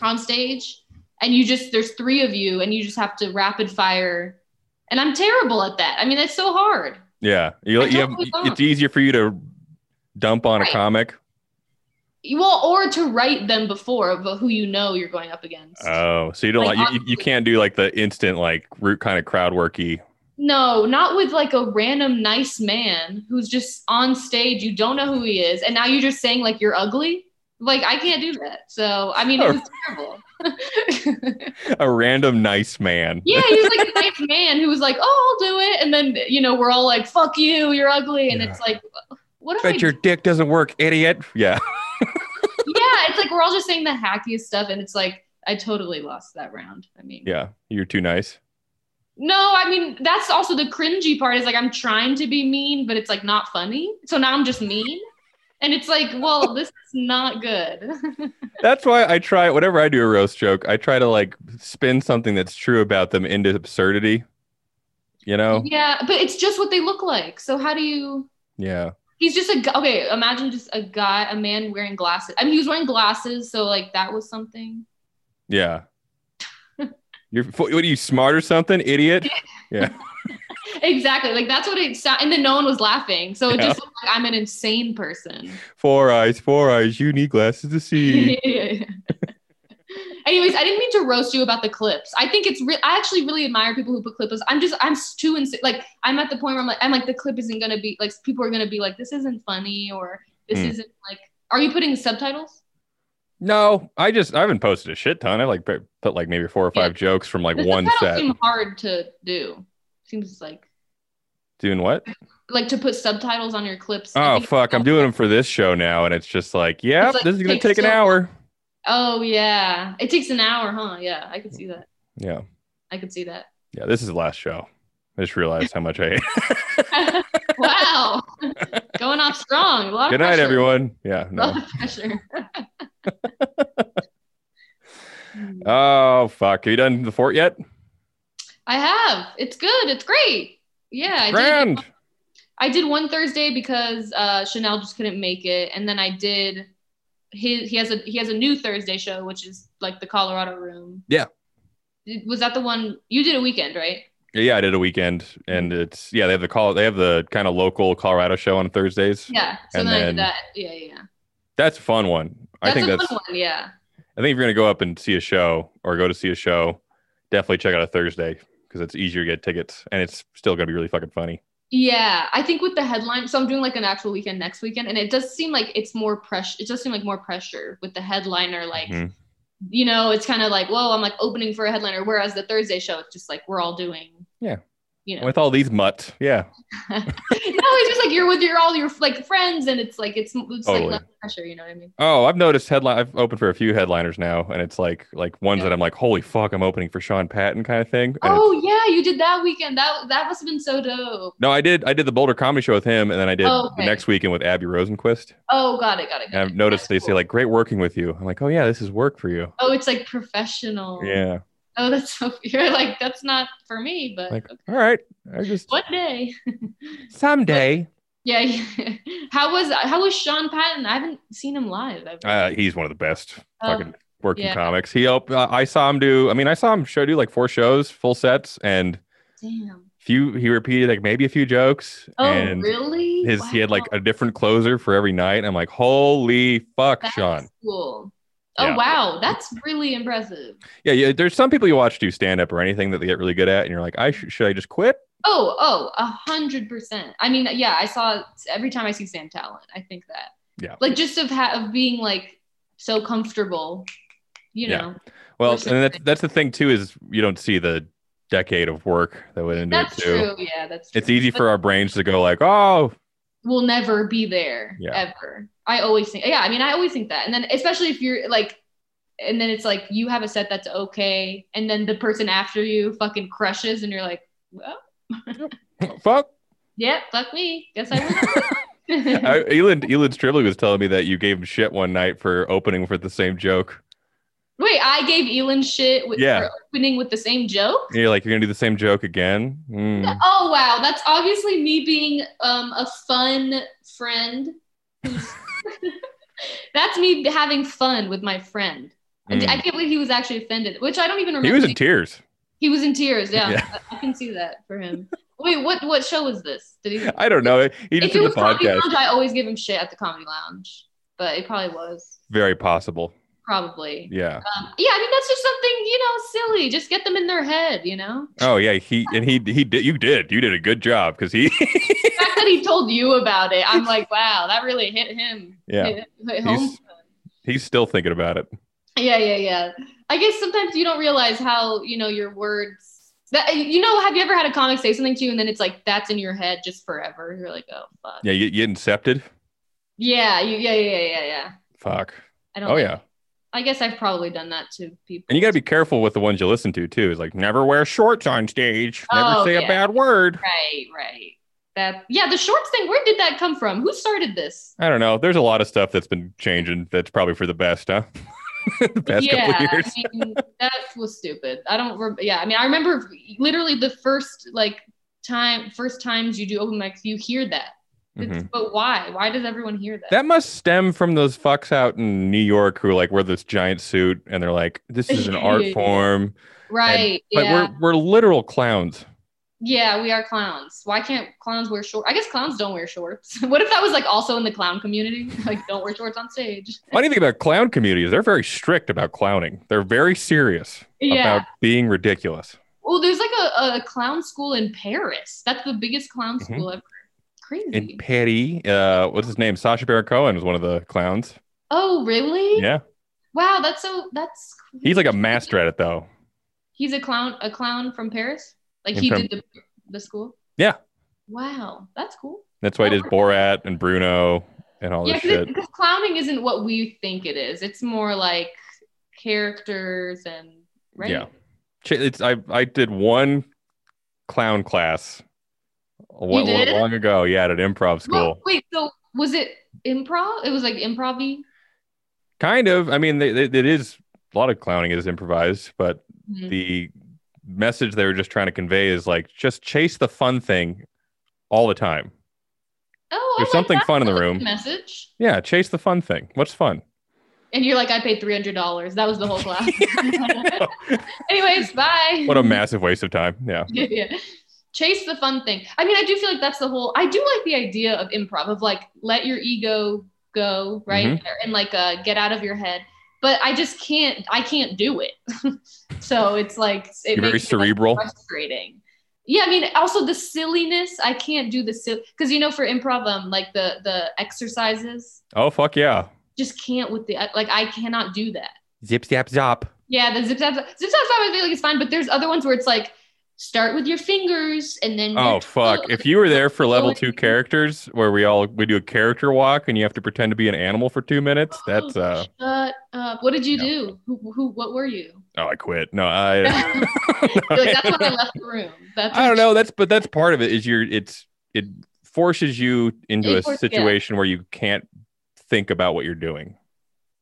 on stage, and you just there's three of you, and you just have to rapid fire. And I'm terrible at that. I mean, it's so hard. Yeah, you, you have, it's easier for you to dump on a comic. Well, or to write them before of who you know you're going up against. Oh, so you don't Like, like, you, you can't do like the instant like root kind of crowd worky. No, not with like a random nice man who's just on stage. You don't know who he is, and now you're just saying like you're ugly. Like I can't do that. So I mean, it was terrible. <laughs> A random nice man. yeah, he was like a nice <laughs> man who was like, "Oh, I'll do it," and then you know we're all like, "Fuck you, you're ugly," and Yeah. it's like, what I? Bet your dick doesn't work, idiot. Yeah. <laughs> yeah, it's like we're all just saying the hackiest stuff, and it's like I totally lost that round. I mean, Yeah. You're too nice. No, I mean that's also the cringy part. Is like I'm trying to be mean, but it's like not funny. So now I'm just mean, and it's like, well, <laughs> this is not good. <laughs> That's why I try whenever I do a roast joke, I try to like spin something that's true about them into absurdity. You know? yeah, but it's just what they look like. So how do you? Yeah. He's just a okay. Imagine just a guy, a man wearing glasses. I mean, he was wearing glasses, so like that was something. Yeah. You're what are you smart or something, idiot? <laughs> Yeah. exactly, like that's what it sounded. And then no one was laughing, so it Yeah. just looked like I'm an insane person. Four eyes, four eyes, you need glasses to see. <laughs> <laughs> Anyways, I didn't mean to roast you about the clips. I think it's real. I actually really admire people who put clips. I'm just, I'm too ins- like, I'm at the point where I'm like, I'm like, the clip isn't gonna be like, people are gonna be like, this isn't funny or this Hmm. isn't like. Are you putting subtitles? no, I just I haven't posted a shit ton. I like put like maybe four or Yeah. five jokes from like The one set. seem hard to do. Seems like Doing what? like to put subtitles on your clips. Oh fuck, I'm doing them for this show now, and it's just like, yeah, like this is gonna take an so- hour. Oh yeah, it takes an hour, huh? Yeah, I could see that. Yeah. I could see that. Yeah, this is the last show. I just realized how much I hate. <laughs> wow, going off strong. Good night, pressure. everyone. Yeah, A no. lot of pressure. <laughs> Oh fuck. Have you done the fort yet? I have. It's good. It's great. Yeah, I did. I did one Thursday because uh, Chanel just couldn't make it, and then I did. His, he has a he has a new Thursday show, which is like the Colorado Room. Yeah. Was that the one you did a weekend, right? Yeah, I did a weekend, and it's yeah they have the call they have the kind of local Colorado show on Thursdays. Yeah. So And then, I then- did that. Yeah, yeah. yeah. That's a fun one. I think That's think a that's fun one. Yeah. I think if you're gonna go up and see a show or go to see a show, definitely check out a Thursday because it's easier to get tickets and it's still gonna be really fucking funny. Yeah, I think with the headline, so I'm doing like an actual weekend next weekend, and it does seem like it's more pressure. It does seem like more pressure with the headliner. Like, Mhm. you know, it's kind of like, whoa, I'm like opening for a headliner. Whereas the Thursday show, it's just like we're all doing. Yeah. You know, With all these mutts, yeah. <laughs> no, it's just like you're with your all your like friends, and it's like it's, it's Totally. like less pressure. You know what I mean? Oh, I've noticed headline. I've opened for a few headliners now, and it's like like ones Yeah. that I'm like, holy fuck, I'm opening for Sean Patton kind of thing. And Oh yeah, you did that weekend. That that must have been so dope. no, I did. I did the Boulder Comedy Show with him, and then I did Oh, the next weekend with Abby Rosenquist. Oh, got it, got it. Got I've noticed That's they say like, great working with you. I'm like, oh yeah, this is work for you. oh, it's like professional. Yeah. Oh, that's so <laughs> you're like that's not for me, but Like, okay. all right, I just one day. <laughs> someday. yeah, yeah. <laughs> How was how was Sean Patton? I haven't seen him live. Uh, he's one of the best Oh, fucking working yeah. comics. He helped. Uh, I saw him do. I mean, I saw him show do like four shows, full sets, and Damn. few. He repeated like maybe a few jokes, Oh, and really? his he had like a different closer for every night. I'm like, holy fuck, That's Sean. cool. Oh Yeah. wow, that's really impressive. Yeah, yeah. There's some people you watch do stand up or anything that they get really good at, and you're like, I sh- should I just quit? Oh, oh, a hundred percent. I mean, yeah, I saw every time I see Sam Tallent, I think that. Yeah. Like just of ha- of being like so comfortable, you know. Yeah. Well, and that's that's the thing too is you don't see the decade of work that went into That's it too. true. Yeah, that's true. It's easy But for our brains to go like, oh, we'll never be there Yeah. ever. I always think, yeah, I mean, I always think that. And then, especially if you're like, and then it's like you have a set that's okay, and then the person after you fucking crushes, and you're like, well, <laughs> fuck. yeah, fuck me. Guess I will. <laughs> <laughs> I, Elon Elon Stribley was telling me that you gave him shit one night for opening with the same joke. Wait, I gave Elon shit with, Yeah. for opening with the same joke. And you're like, you're gonna do the same joke again? Mm. Oh wow, that's obviously me being um, a fun friend. <laughs> that's me having fun with my friend. Mm. I can't believe he was actually offended, which I don't even remember. He was in tears. He was in tears. Yeah, <laughs> Yeah. I, I can see that for him. Wait, what what show was this? Did he? I don't know. He just if it did the was Comedy podcast. Lounge, I always give him shit at the Comedy Lounge, but it probably was. Very possible. Probably. Yeah. Um, yeah, I mean that's just something you know silly. Just get them in their head, you know. Oh yeah. He and he he did. You did. You did a good job because he. The fact that he told you about it, I'm like, <laughs> wow, that really hit him. Yeah. Hit, hit home. He's- he's still thinking about it. Yeah, yeah, yeah. I guess sometimes you don't realize how you know your words. That you know, have you ever had a comic say something to you and then it's like that's in your head just forever? You're like, oh fuck. Yeah. You, you incepted. Yeah, you, yeah, yeah, yeah, yeah. Fuck. I don't. Oh yeah. I guess I've probably done that to people. And you got to be careful with the ones you listen to too. Is like never wear shorts on stage. Never Oh, say a bad word. Right, right. That yeah, the shorts thing. Where did that come from? Who started this? I don't know. There's a lot of stuff that's been changing. That's probably for the best, huh? <laughs> the past yeah, couple of years. I mean, that was stupid. I don't. Re- yeah, I mean, I remember literally the first like time, first times you do open mics, you hear that. Mhm. But why? Why does everyone hear that? That must stem from those fucks out in New York who like wear this giant suit and they're like, "This is an art <laughs> form," right. but yeah. we're we're literal clowns. Yeah, we are clowns. Why can't clowns wear shorts? I guess clowns don't wear shorts. <laughs> what if that was like also in the clown community? <laughs> Like, don't wear shorts on stage. Funny thing about clown communities, they're very strict about clowning. They're very serious Yeah. about being ridiculous. Well, there's like a, a clown school in Paris. That's the biggest clown Mhm. school ever. Crazy. In Petty, uh, what's his name? Sacha Baron Cohen was one of the clowns. oh, really? Yeah, Wow, that's so. That's. he's like a master at it though. He's a clown. A clown from Paris. Like And he from- did the the school. Yeah. Wow, that's cool. That's why he did Borat and Bruno and all yeah, this shit. because clowning isn't what we think it is. It's more like characters and right. Yeah. It's I I did one clown class did? long ago. Yeah, at an improv school. Well, wait, so was it improv? It was like improv Kind of. I mean, they, they, it is a lot of clowning is improvised, but Mm-hmm. the message they were just trying to convey is like just chase the fun thing all the time. Oh, There's like something that. fun in the room. Message. Yeah, chase the fun thing. What's fun? And you're like, I paid three hundred dollars. That was the whole class. <laughs> <laughs> Anyways, bye. what a massive waste of time. Yeah. <laughs> yeah. Chase the fun thing. I mean, I do feel like that's the whole. I do like the idea of improv of like let your ego go, right, Mm-hmm. and like uh, get out of your head. But I just can't. I can't do it. <laughs> so it's like it You're very me, like, cerebral. frustrating. Yeah, I mean, also the silliness. I can't do the silly because you know for improv, um, like the the exercises, Oh fuck yeah. just can't with the like. I cannot do that. Zip zap zop. Yeah, the zip zap zip zap zap. I feel like it's fine, but there's other ones where it's like start with your fingers and then. Oh fuck! If you were there for level two characters, where we all we do a character walk and you have to pretend to be an animal for two minutes, that's uh. What did you Yeah. do? Who, who? What were you? oh I quit. No, I <laughs> <laughs> like, that's when I left the room. That's I don't know. That's but that's part of it. Is you're it's it forces you into a force- yeah. situation where you can't think about what you're doing.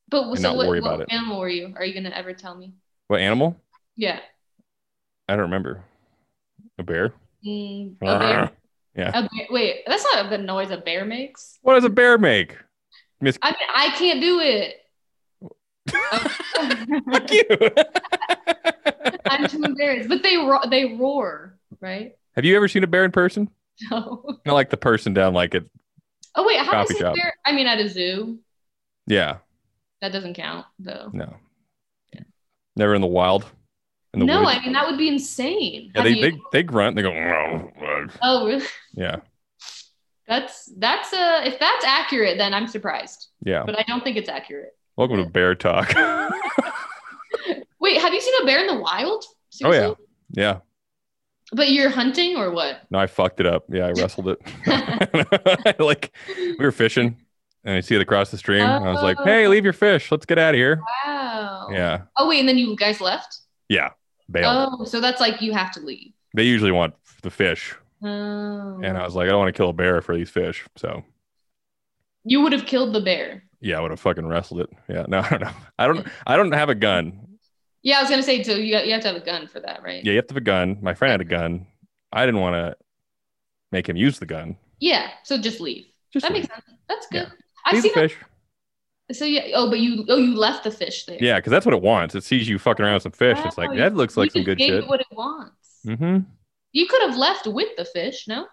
But and so not what, worry what about it. animal were you? Are you gonna ever tell me? What animal? Yeah. I don't remember. A bear? Mm, a bear. Yeah. A bear. Wait, that's not the noise a bear makes. What does a bear make? Miss I mean, I can't do it. Fuck you. <laughs> I'm too embarrassed. But they ro- they roar, right? Have you ever seen a bear in person? No. Not like the person down like it. Oh wait, how Coffee does shop. bear? I mean, at a zoo, Yeah. that doesn't count though. No. Yeah. Never in the wild. The no, woods. I mean that would be insane. yeah, they, you- they they grunt. They go. oh, really? Yeah. That's that's uh if that's accurate, then I'm surprised. Yeah. But I don't think it's accurate. Welcome to Bear Talk. <laughs> Wait, have you seen a bear in the wild? Oh, yeah. Yeah. But you're hunting or what? No, I fucked it up. Yeah, I wrestled it. <laughs> <laughs> like we were fishing and I see it across the stream. and I was like, hey, Oh. leave your fish. Let's get out of here. Wow. Yeah. Oh wait, and then you guys left? Yeah. Bailed. Oh, so that's like you have to leave. They usually want the fish. Oh. And I was like, I don't want to kill a bear for these fish. So you would have killed the bear. yeah, I would have fucking wrestled it. Yeah. No, <laughs> I don't know. I don't I don't have a gun. Yeah, I was gonna say so. You you have to have a gun for that, right? Yeah, you have to have a gun. My friend had a gun. I didn't want to make him use the gun. Yeah. So just leave. Just that leave. makes sense. That's good. Yeah. I've Leave seen. fish. That, so yeah. Oh, but you. Oh, you left the fish there. Yeah, because that's what it wants. It sees you fucking around with some fish. it's like that looks like some good gave shit. It what it wants. Mm-hmm. You could have left with the fish, no?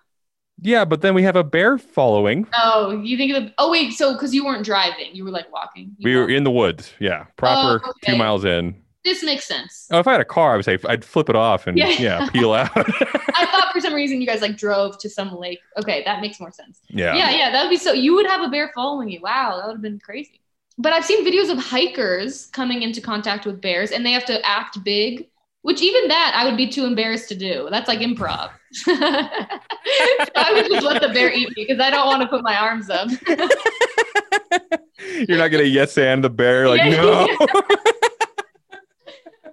Yeah, but then we have a bear following. Oh, you think of the. Oh wait, so because you weren't driving, you were like walking. We were in the woods. Yeah, proper Oh, okay. two miles in. This makes sense. Oh, if I had a car, I would say I'd flip it off and Yeah. yeah, peel <laughs> out. I thought for some reason you guys like drove to some lake. Okay, that makes more sense. yeah. Yeah, yeah, that would be so. You would have a bear following you. Wow, that would have been crazy. But I've seen videos of hikers coming into contact with bears, and they have to act big. Which even that I would be too embarrassed to do. That's like improv. <laughs> I would just let the bear eat me because I don't want to put my arms up. <laughs> You're not gonna yes and the bear like Yeah. no. <laughs>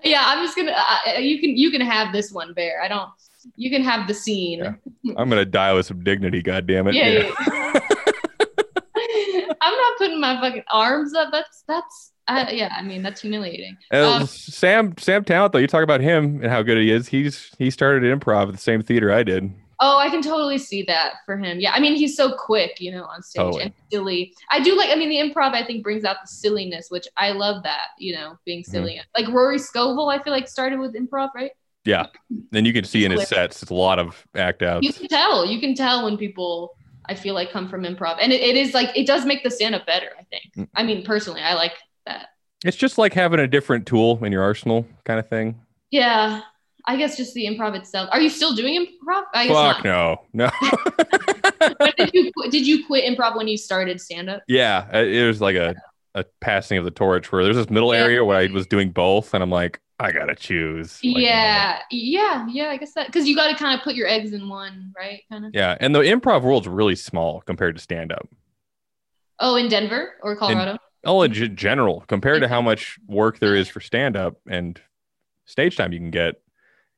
yeah, I'm just gonna. Uh, you can you can have this one bear. I don't. You can have the scene. Yeah. I'm gonna die with some dignity. God damn it. Yeah, yeah. I'm not putting my fucking arms up. That's that's uh, yeah. I mean that's humiliating. Uh, Um, Sam Sam Tallent though, you talk about him and how good he is. He's he started improv at the same theater I did. Oh, I can totally see that for him. Yeah, I mean he's so quick, you know, on stage Totally. and silly. I do like. I mean the improv I think brings out the silliness, which I love that. You know, being Mm-hmm. silly. Like Rory Scovel, I feel like started with improv, right? Yeah. And you can see in his sets, it's a lot of act out. You can tell. You can tell when people. I feel like come from improv, and it, it is like it does make the stand up better. I think. Mm. I mean, personally, I like that. It's just like having a different tool in your arsenal kind of thing. Yeah, I guess just the improv itself. Are you still doing improv? I guess Fuck not. no. No. <laughs> When did you <laughs> quit- did you quit improv when you started stand up? yeah. It was like a, a passing of the torch where there's this middle Yeah. area where I was doing both and I'm like, I gotta choose. Like, yeah, yeah, yeah. I guess that because you got to kind of put your eggs in one, right? Kind of. Yeah. And the improv world's really small compared to stand up. Oh, in Denver or Colorado? Oh, in general, compared to how much work there is for stand up and stage time you can get,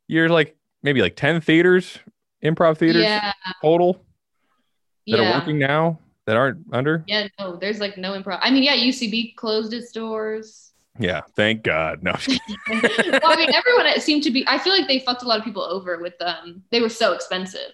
you're like maybe like 10 theaters, improv theaters yeah, total that yeah. are working now that aren't under. Yeah, no, there's like no improv. I mean, yeah, UCB closed its doors. Yeah. Thank God. No. <laughs> well, I mean, everyone seemed to be. I feel like they fucked a lot of people over with them. They were so expensive.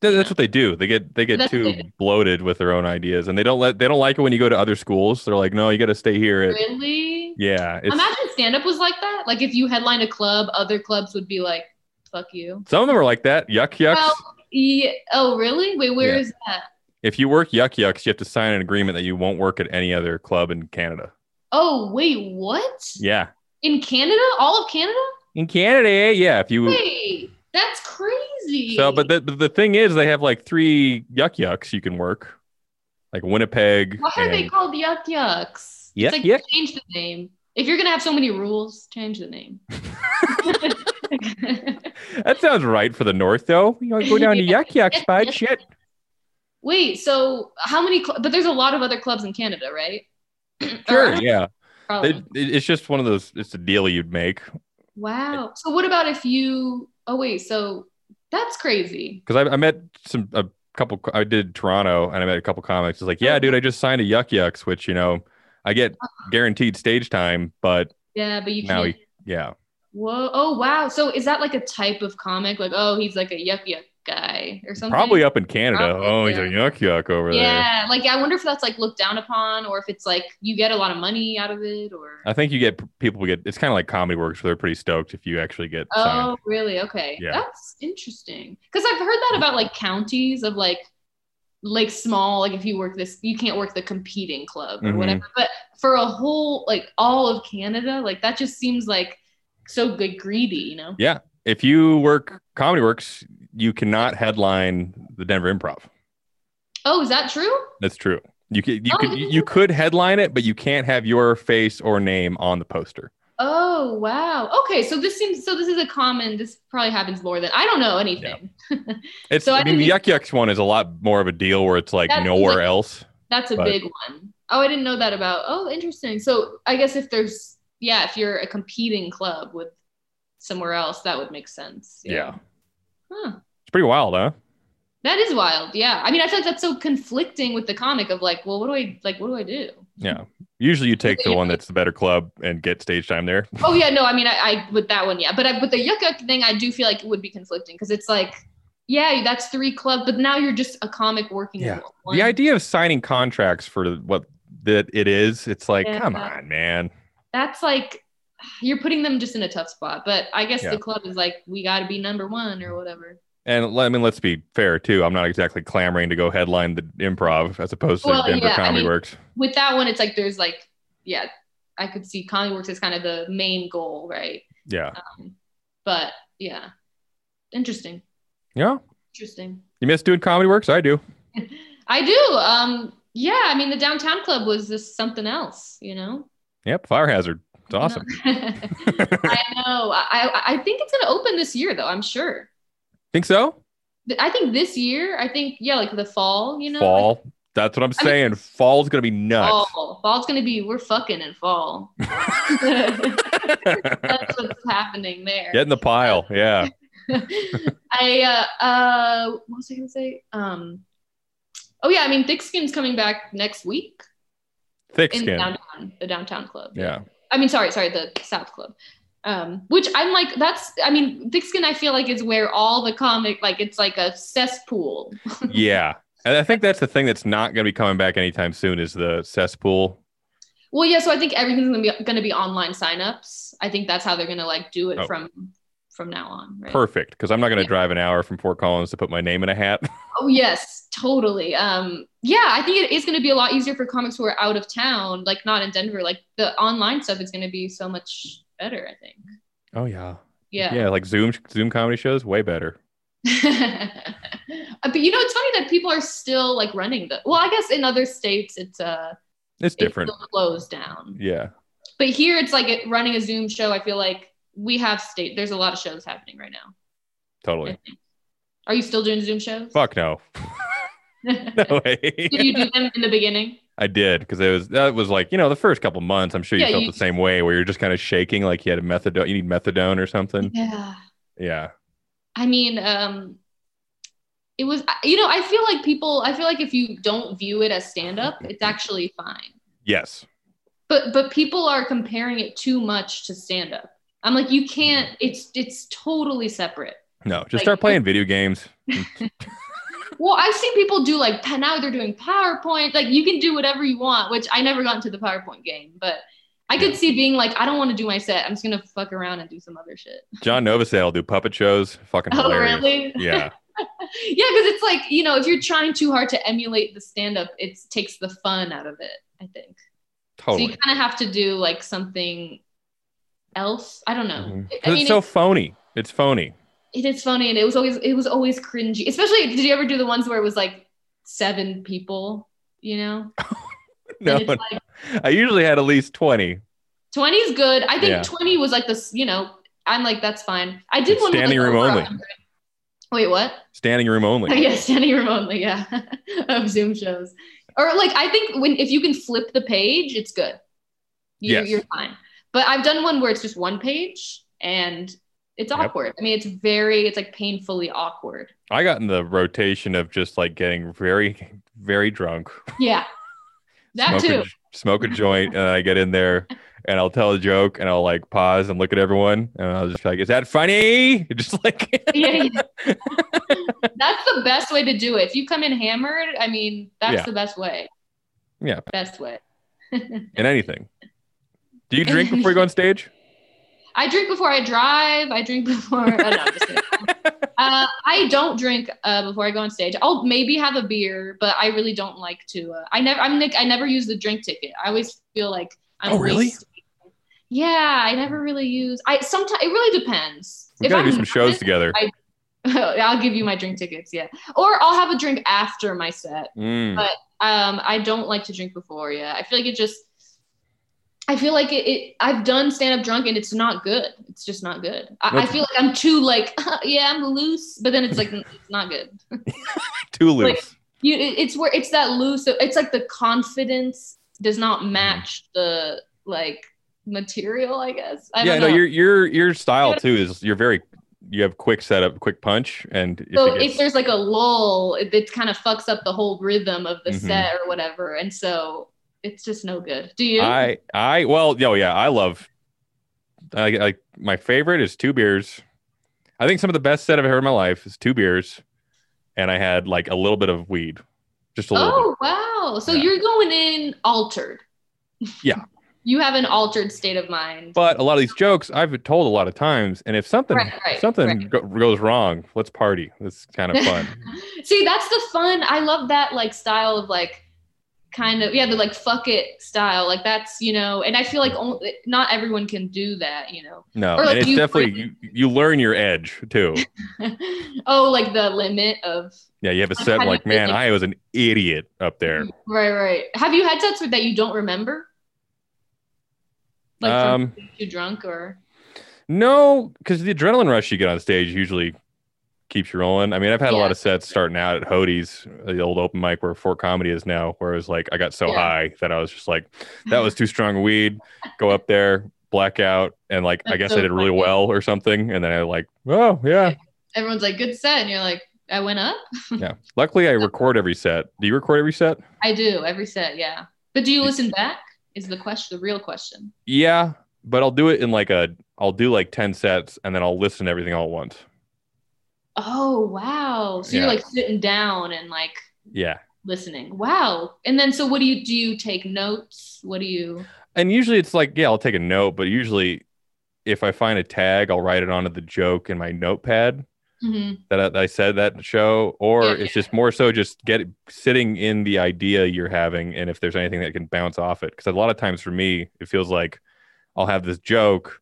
Th- That's what they do. They get they get That's too they bloated with their own ideas, and they don't let they don't like it when you go to other schools. They're like, no, you got to stay here. At, Really? yeah, Imagine stand up was like that. Like if you headline a club, other clubs would be like, "Fuck you." some of them are like that. Yuk Yuk's. Well, yeah. Oh, really? Wait, where Yeah. is that? if you work Yuk Yuk's, you have to sign an agreement that you won't work at any other club in Canada. Oh, wait, what? Yeah, In Canada? All of Canada? in Canada, yeah. If you Wait, that's crazy. so, but the but the thing is, they have like three Yuk Yuk's you can work, like Winnipeg. why are they called Yuk Yuk's? Yeah, like Yuck? change the name. If you're gonna have so many rules, change the name. <laughs> <laughs> that sounds right for the north, though. You know, go down to <laughs> Yuk Yuk's, bud. Shit. Wait, so how many? Cl- but there's a lot of other clubs in Canada, right? <clears throat> Sure, yeah. probably. It, it- it's just one of those. It's a deal you'd make wow. So what about if you? Oh wait, so that's crazy. because I, I met some a couple. I did Toronto and I met a couple comics. It's like, yeah, dude, I just signed a Yuk Yuk's, which you know, I get uh-huh. guaranteed stage time, but Yeah, but you now, can't. yeah, Whoa! Oh wow! So is that like a type of comic? Like, oh, he's like a yuck yuck guy or something? Probably up in Canada. Probably, oh, he's a yeah. yuck yuck over there. Yeah, like I wonder if that's like looked down upon, or if it's like you get a lot of money out of it, or I think you get people get. It's kind of like Comedy Works, where they're pretty stoked if you actually get oh, signed. really? Okay, Yeah. that's interesting. Because I've heard that about like counties of like like small, like if you work this, you can't work the competing club or Mhm. whatever. But for a whole like all of Canada, like that just seems like so good greedy, you know? Yeah if you work Comedy Works, you cannot headline the Denver Improv. Oh, is that true? That's true. You could you Oh, could you could headline it, but you can't have your face or name on the poster. Oh wow. Okay, so this seems so this is a common. This probably happens more than I don't know anything. <laughs> It's So I I mean the Yuk Yuk's one is a lot more of a deal where it's like nowhere like- else. That's a But- big one. Oh, I didn't know that about. Oh, interesting. So I guess if there's yeah, if you're a competing club with somewhere else, that would make sense. Yeah. Huh. It's pretty wild, huh? That is wild. Yeah. I mean, I feel like that's so conflicting with the comic of like, well, what do I like? What do I do? Yeah. Usually you take the one that's the better club and get stage time there. Oh yeah, no, I mean, I, I <laughs> with that one, yeah, but I, with the yuck yuck thing, I do feel like it would be conflicting because it's like, yeah, that's three clubs, but now you're just a comic working. Yeah. The idea of signing contracts for what that it is, it's like, Yeah. come on, man. that's like you're putting them just in a tough spot. But I guess Yeah. the club is like, we got to be number one or whatever. And I mean, let's be fair too. I'm not exactly clamoring to go headline the improv as opposed to Well, Denver yeah, I Comedy mean- Works. With that one, it's like there's like, yeah, I could see Comedy Works as kind of the main goal, right? Yeah. Um, but yeah, interesting, Yeah. interesting. You miss doing Comedy Works? I do. <laughs> I do. Um, yeah, I mean, the downtown club was just something else, you know. Yep. Fire Hazard. It's awesome. <laughs> I know. I I think it's gonna open this year, though. I'm sure. Think so? I think this year. I think yeah, like the fall. You know, Fall. That's what I'm I mean- saying. Fall's gonna be nuts. fall. Fall's gonna be we're fucking in fall. <laughs> <laughs> That's what's happening there. Get in the pile. Yeah. I uh uh what was I gonna say? Um oh yeah, I mean Thick Skin's coming back next week Thick in skin. downtown, the downtown club. Yeah. I mean sorry, sorry, the South Club. Um, which I'm like, that's I mean, Thick Skin I feel like is where all the comic like it's like a cesspool. <laughs> Yeah. And I think that's the thing that's not gonna be coming back anytime soon is the cesspool. Well, yeah, so I think everything's gonna be gonna be online signups. I think that's how they're gonna like do it Oh. from from now on. Right? Perfect. Because I'm not gonna Yeah. drive an hour from Fort Collins to put my name in a hat. <laughs> Oh yes, totally. Um, yeah, I think it is going to be a lot easier for comics who are out of town, like not in Denver. Like the online stuff is going to be so much better. I think. oh yeah. Yeah. Yeah, like Zoom Zoom comedy shows, way better. <laughs> but you know, it's funny that people are still like running the. Well, I guess in other states it's uh It's different. still closed down, Yeah. but here it's like it, running a Zoom show. I feel like we have state. There's a lot of shows happening right now. Totally. Are you still doing Zoom shows? Fuck no. <laughs> No <laughs> way. Did you do them in the beginning? I did because it was that was like you know the first couple months. I'm sure you Yeah, felt you- the same way where you're just kind of shaking like you had a methadone. You need methadone or something. Yeah. Yeah. I mean, um, it was, you know, I feel like people, I feel like if you don't view it as stand up, it's actually fine. Yes. But, but people are comparing it too much to stand up. I'm like, you can't, it's, it's totally separate. No. Just Like- start playing video games. <laughs> <laughs> Well, I've seen people do like, now they're doing PowerPoint. Like, you can do whatever you want, which I never got into the PowerPoint game, but I could see being like, I don't want to do my set. I'm just going to fuck around and do some other shit. John Novosel will do puppet shows. Fucking <laughs> Oh, really? Yeah. yeah, because it's like you know, if you're trying too hard to emulate the stand-up, it takes the fun out of it. I think. Totally. So you kind of have to do like something else. I don't know. Mhm. I mean, it's so it, phony. It's phony. it is phony, and it was always it was always cringy. Especially, did you ever do the ones where it was like seven people? You know, <laughs> No, like I usually had at least 20. twenty is good. I think Yeah. twenty was like this. You know, I'm like that's fine. I did It's one with, standing like, room only. 100. Wait, what? Standing room Oh, only. <laughs> yeah, standing room only, yeah, <laughs> of Zoom shows. Or like I think when if you can flip the page, it's good. You, Yes. You're fine. But I've done one where it's just one page and it's Yep. awkward. I mean, it's very, it's like painfully awkward. I got in the rotation of just like getting very, very drunk. Yeah. That smoke too. A, smoke a joint, and I get in there, and I'll tell a joke and I'll like pause and look at everyone and I'll just be like, "Is that funny?" <laughs> Just like yeah, yeah. that's the best way to do it. If you come in hammered, I mean, that's Yeah. the best way. Yeah. Best way. <laughs> in anything. Do you drink before you go on stage? <laughs> I drink before I drive. I drink before. oh, no. <laughs> Uh, I don't drink uh, before I go on stage. I'll maybe have a beer, but I really don't like to. Uh, I never. I'm Nick. I never use the drink ticket. I always feel like I'm. Oh, really? wasting- Yeah, I never really use. I sometimes it really depends. We If gotta do I'm some shows together. I- <laughs> I'll give you my drink tickets. Yeah, or I'll have a drink after my set. Mm. But um, I don't like to drink before. Yeah, I feel like it just. I feel like it. it I've done stand up drunk and it's not good. It's just not good. I, I feel like I'm too like <laughs> yeah I'm loose, but then it's like it's not good. <laughs> Too loose. like- You it's where it's that loose. It's like the confidence does not match the like material. I guess. I yeah, no, your your your style too is you're very you have quick setup, quick punch, and if so it if there's like a lull, it, it kind of fucks up the whole rhythm of the Mhm. set or whatever, and so it's just no good. Do you? I I well, yo, yeah, I love. I like my favorite is two beers. I think some of the best set I've ever heard in my life is two beers, and I had like a little bit of weed, just a little Oh wow! So Yeah. you're going in altered. Yeah. <laughs> you have an altered state of mind. But a lot of these jokes I've told a lot of times, and if something Right, right, something right. go- goes wrong, let's party. It's kind of fun. <laughs> See, that's the fun. I love that like style of like kind of yeah, the like fuck it style. Like that's you know, and I feel like only, not everyone can do that. You know. No, Or, like, and it's you- definitely you, you learn your edge too. <laughs> oh, like the limit of Yeah, you have a Like, set like, man, I was an idiot up there. right, right. Have you had sets that you don't remember? Like Um, too drunk or No, because the adrenaline rush you get on stage usually keeps you rolling. I mean, I've had a lot of sets starting out at Hodi's, the old open mic where Fort Comedy is now, where it was like I got so Yeah. high that I was just like, <laughs> that was too strong of weed. Go up there, blackout, and like I guess so I did really funny. well or something. And then I like, oh yeah, everyone's like good set, and you're like I went up. <laughs> yeah. Luckily, I record every set. Do you record every set? I do every set, yeah. But do you listen back? Is the question the real question? Yeah, but I'll do it in like a, I'll do like ten sets, and then I'll listen to everything all at once. Oh wow! So Yeah. you're like sitting down and like Yeah. listening. Wow. And then so what do you do? You take notes? What do you? and usually it's like yeah i'll take a note but usually if i find a tag i'll write it onto the joke in my notepad Mhm. that I, that I said that show or Yeah, it's just more so just get sitting in the idea you're having and if there's anything that can bounce off it because a lot of times for me it feels like i'll have this joke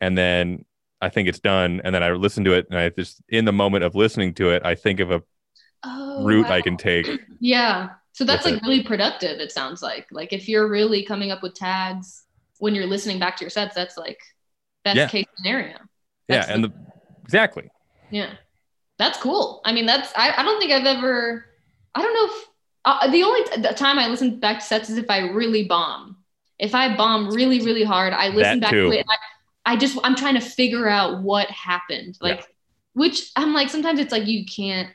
and then i think it's done and then i listen to it and i just in the moment of listening to it i think of a Oh, route wow. i can take <clears throat> Yeah. So that's like really productive. It sounds like like if you're really coming up with tags when you're listening back to your sets, that's like best Yeah. case scenario. yeah That's and the exactly Yeah. That's cool. I mean, that's, I, I don't think I've ever, I don't know if, uh, the only t- the time I listen back to sets is if I really bomb. If I bomb really, really hard, I listen That back too. to it. I, just, I'm trying to figure out what happened. Like, which I'm like, sometimes it's like you can't,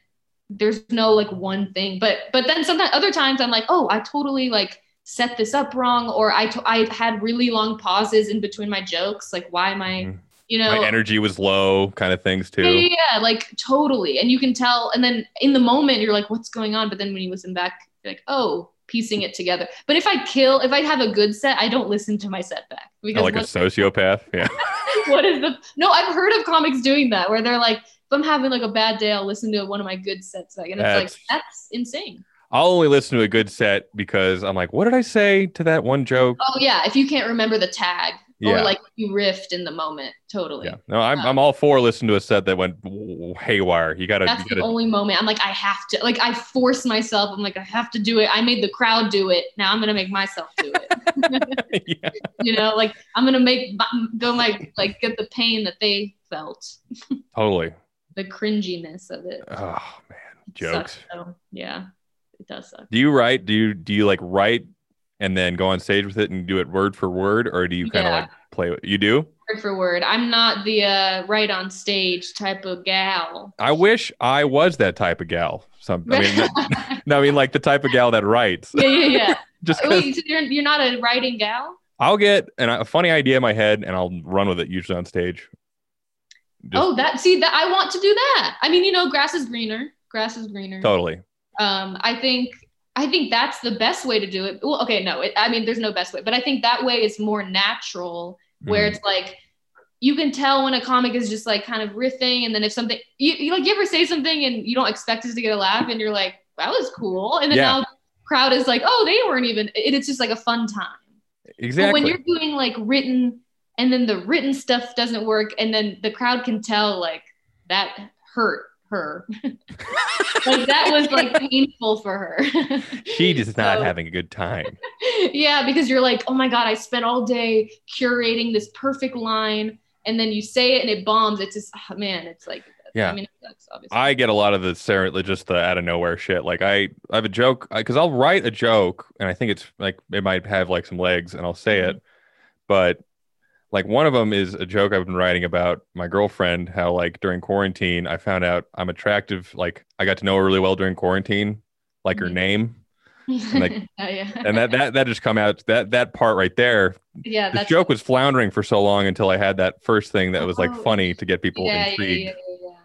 there's no like one thing, but, but then sometimes other times I'm like, oh, I totally like set this up wrong. Or I, I had really long pauses in between my jokes. Like, why am I, Mhm. you know, my energy was low kind of things too yeah, yeah, yeah, like totally. And you can tell, and then in the moment you're like, what's going on? But then when you listen back, you're like, oh, piecing it together. But if I kill, if I have a good set, I don't listen to my setback. because like a sociopath <laughs> yeah what is the no? I've heard of comics doing that where they're like, if I'm having like a bad day, I'll listen to one of my good sets back, and it's like that's insane. I'll only listen to a good set because I'm like, what did I say to that one joke? Oh yeah, if you can't remember the tag Yeah. or like you riffed in the moment, totally. Yeah, no, I'm, I'm all for listening to a set that went haywire. You gotta, That's you the gotta only moment I'm like, I have to, like, I force myself. I'm like, I have to do it. I made the crowd do it. Now I'm gonna make myself do it. <laughs> yeah. you know, like I'm gonna make go my like get the pain that they felt, totally. the cringiness of it. Oh man, It jokes. sucks, yeah, it does suck. Do you write? Do you do you like write and then go on stage with it and do it word for word, or do you kind of Yeah. like play? with- You do? Word for word. I'm not the uh, right on stage type of gal. I wish I was that type of gal. Some, I mean, <laughs> <laughs> no, I mean like the type of gal that writes. yeah, yeah, yeah. <laughs> Just Wait, so you're you're not a writing gal? I'll get an, a funny idea in my head and I'll run with it usually on stage. Just- oh, that see that I want to do that. I mean, you know, grass is greener. Grass is greener. totally. Um, I think I think that's the best way to do it. Well, okay, no, it, I mean, there's no best way, but I think that way is more natural, where Mhm. it's like you can tell when a comic is just like kind of riffing, and then if something you, you like, you ever say something and you don't expect it to get a laugh, and you're like, that was cool, and then Yeah. now the crowd is like, oh, they weren't even. It, it's just like a fun time. exactly. But when you're doing like written, and then the written stuff doesn't work, and then the crowd can tell like that hurt her. <laughs> like <laughs> that was like painful for her. <laughs> she is not So- having a good time. yeah, because you're like, oh my god, I spent all day curating this perfect line, and then you say it and it bombs. It's just ah, man, it's like Yeah. I mean, it sucks, obviously. I get a lot of the ser- just the out of nowhere shit. Like I, I have a joke because I'll write a joke and I think it's like it might have like some legs and I'll say Mm-hmm. it, but like one of them is a joke I've been writing about my girlfriend. How like during quarantine I found out I'm attractive. Like I got to know her really well during quarantine, like her Mhm. name, like- yeah, <laughs> yeah, and that that that just come out that that part right there. yeah, This joke was floundering for so long until I had that first thing that was like Oh. funny to get people yeah, yeah, intrigued. yeah, yeah, yeah.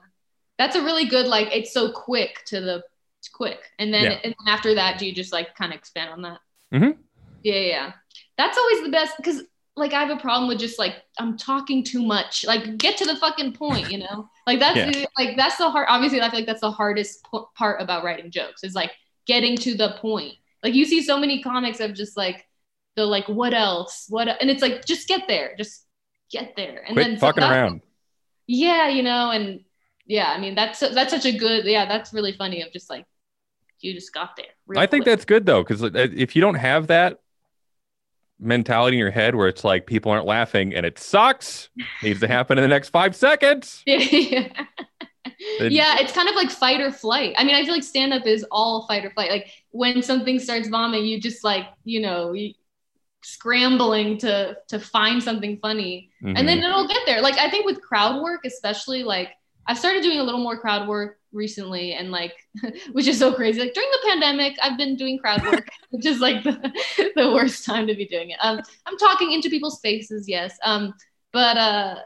That's a really good like. It's so quick to the it's quick, and then and then after that, do you just like kind of expand on that? Mhm. Yeah, yeah, yeah. That's always the best because like I have a problem with just like I'm talking too much. Like get to the fucking point, you know? Like that's Yeah. like that's the hard. Obviously, I feel like that's the hardest p- part about writing jokes is like getting to the point. Like you see so many comics of just like the like what else what e-" and it's like just get there, just get there, and Quit then so fucking that's- around. yeah, you know, and yeah, I mean that's that's such a good yeah, that's really funny of just like you just got there. I think quick. that's good though, because if you don't have that mentality in your head where it's like people aren't laughing and it sucks, needs to happen in the next five seconds. <laughs> yeah. Yeah, it's kind of like fight or flight. I mean, I feel like stand up is all fight or flight. Like when something starts bombing, you just like, you know, you, scrambling to to find something funny and Mhm. then it'll get there. Like I think with crowd work, especially like I've started doing a little more crowd work recently, and like <laughs> which is so crazy. Like during the pandemic, I've been doing crowd work, <laughs> which is like the, <laughs> the worst time to be doing it. Um, I'm talking into people's faces, yes. Um, but uh,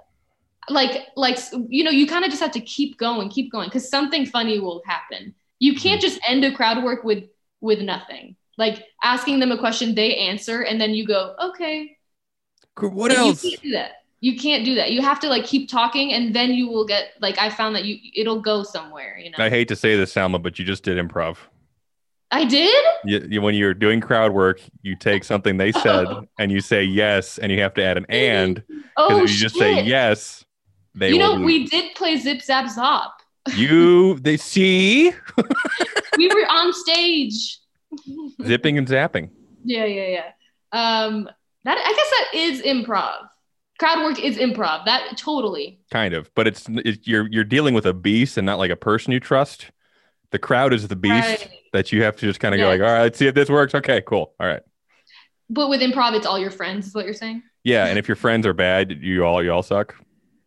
like like you know, you kind of just have to keep going, keep going, because something funny will happen. You can't just end a crowd work with with nothing. Like asking them a question, they answer, and then you go, okay, what and else? You can't do that. You can't do that. You have to like keep talking, and then you will get like I found that you it'll go somewhere. You know. I hate to say this, Salma, but you just did improv. I did. You, you, when you're doing crowd work, you take something they said <laughs> and you say yes, and you have to add an and. Oh if you just shit. say yes, they you know, we did play Zip Zap Zop. <laughs> you they see <laughs> we were on stage. zipping and zapping. Yeah, yeah, yeah. Um, that I guess that is improv. Crowd work is improv. That totally. kind of but it's, it, you're you're dealing with a beast and not like a person you trust the crowd is the beast Right. that you have to just kind of go like all right let's see if this works okay cool all right But with improv, it's all your friends. Is what you're saying? yeah and if your friends are bad you all you all suck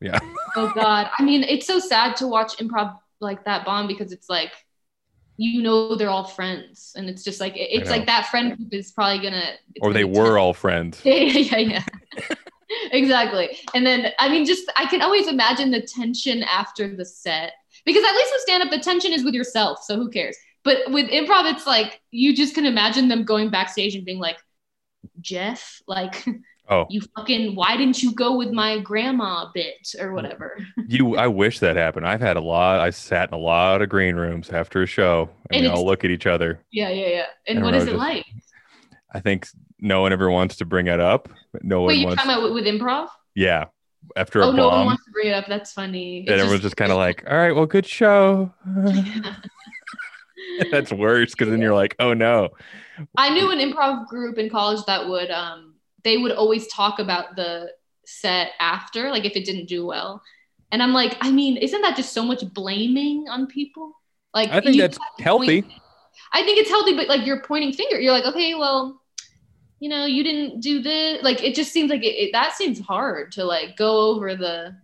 Yeah. <laughs> Oh God. I mean, it's so sad to watch improv like that bomb because it's like, you know, they're all friends, and it's just like it's like that friend group is probably gonna. or they were all friends <laughs> Yeah, yeah, yeah. <laughs> exactly. And then, I mean, just I can always imagine the tension after the set because at least with stand up, the tension is with yourself. So who cares? But with improv, it's like you just can imagine them going backstage and being like, Jeff, like, <laughs> oh you fucking, why didn't you go with my grandma bit or whatever? <laughs> you i wish that happened i've had a lot i sat in a lot of green rooms after a show and, And we all look at each other Yeah, yeah, yeah. And And what it just- like? i think no one ever wants to bring it up but no one Wait, you're wants talking about with, improv? yeah after a Oh, no one wants to bring it up. That's funny. and everyone's just kind of like all right well good show <laughs> that's worse because then you're like oh no I knew an improv group in college that would um they would always talk about the set after, like if it didn't do well. And I'm like, I mean, isn't that just so much blaming on people? Like i think that's healthy point- I think it's healthy, but like you're pointing finger. You're like, okay, well, you know, you didn't do this. Like it just seems like it, it that seems hard to like go over the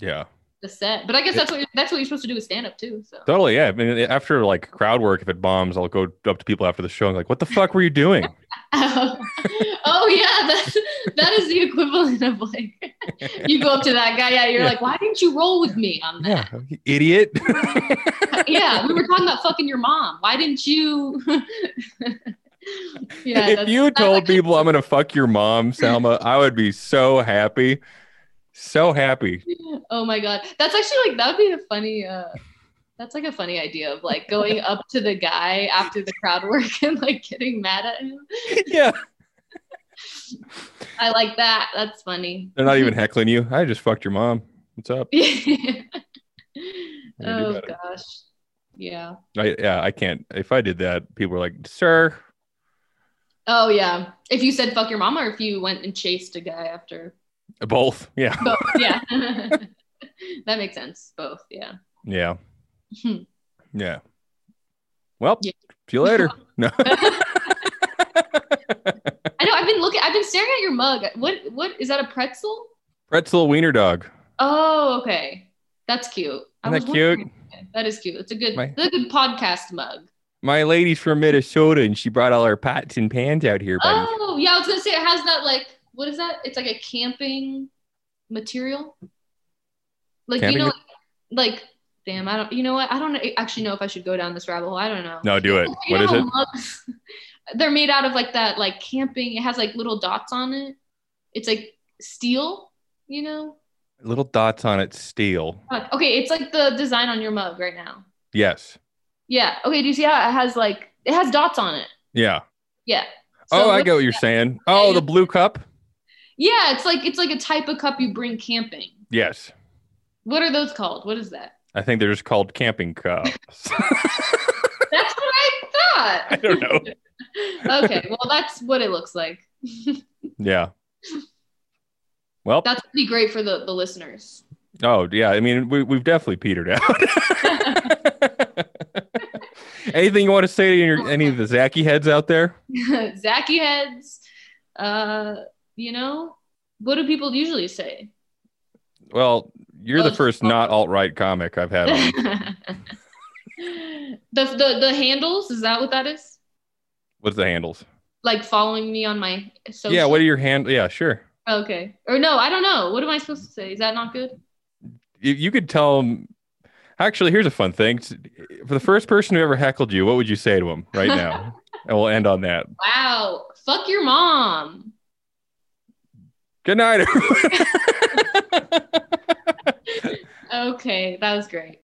yeah the set. But I guess that's what you're, that's what you're supposed to do with stand up too. So Totally, yeah. I mean, after like crowd work, if it bombs, I'll go up to people after the show and like, "What the fuck were you doing?" oh, <laughs> oh yeah, that that is the equivalent of like you go up to that guy, yeah, you're Yeah. like, why didn't you roll with me on that? yeah, idiot. <laughs> Yeah, we were talking about fucking your mom. Why didn't you? <laughs> <laughs> yeah, if you told people I'm gonna fuck your mom, Selma, I would be so happy, so happy. Oh my god, that's actually like that would be a funny. uh That's like a funny idea of like going up to the guy after the crowd work <laughs> and like getting mad at him. <laughs> yeah, I like that. That's funny. they're not even heckling you. I just fucked your mom. What's up? oh gosh. Yeah. I, yeah, I can't. If I did that, people were like, "Sir, Oh yeah. If you said fuck your mama or if you went and chased a guy after both." Yeah, both. <laughs> Yeah. <laughs> that makes sense. Both. Yeah. yeah, Hmm. yeah. Well, Yeah. see you later. <laughs> No. I know I've been looking I've been staring at your mug. What what is that a pretzel? Pretzel wiener dog. Oh, okay. That's cute. I Isn't that cute? wondering- That is cute. It's a good My- it's a good podcast mug. My lady's from Minnesota, and she brought all her pots and pans out here, buddy. Oh, yeah, I was gonna say it has that like what is that? It's like a camping material. Like Camping you know, like damn, I don't. You know what? I don't actually know if I should go down this rabbit hole. I don't know. No, do it. <laughs> What is it? mugs- <laughs> they're made out of like that, like camping. It has like little dots on it. It's like steel. You know. Little dots on it, steel. Okay, it's like the design on your mug right now. Yes. Yeah. Okay. Do you see how it has like it has dots on it? Yeah. Yeah. oh, I get what you're saying. Oh, Yeah, the blue cup. Yeah, it's like it's like a type of cup you bring camping. Yes. What are those called? What is that? I think they're just called camping cups. <laughs> That's what I thought. I don't know. <laughs> okay, well that's what it looks like. <laughs> Yeah. Well, That's pretty great for the, the listeners. oh yeah. I mean, we we've definitely petered out. <laughs> Anything you want to say to your, any of the Zacky heads out there? <laughs> Zacky heads. Uh, you know, what do people usually say? Well, you're the Oh, first oh. not alt right comic I've had on. <laughs> the, the the handles, is that what that is? What's the handles? Like following me on my social Yeah. What are your hand? Yeah, sure. Okay. Or no, I don't know. What am I supposed to say? Is that not good? You, you could tell them. Actually, here's a fun thing. For the first person who ever heckled you, what would you say to him right <laughs> now? and we'll end on that. Wow. Fuck your mom. Good night. <laughs> Okay, that was great.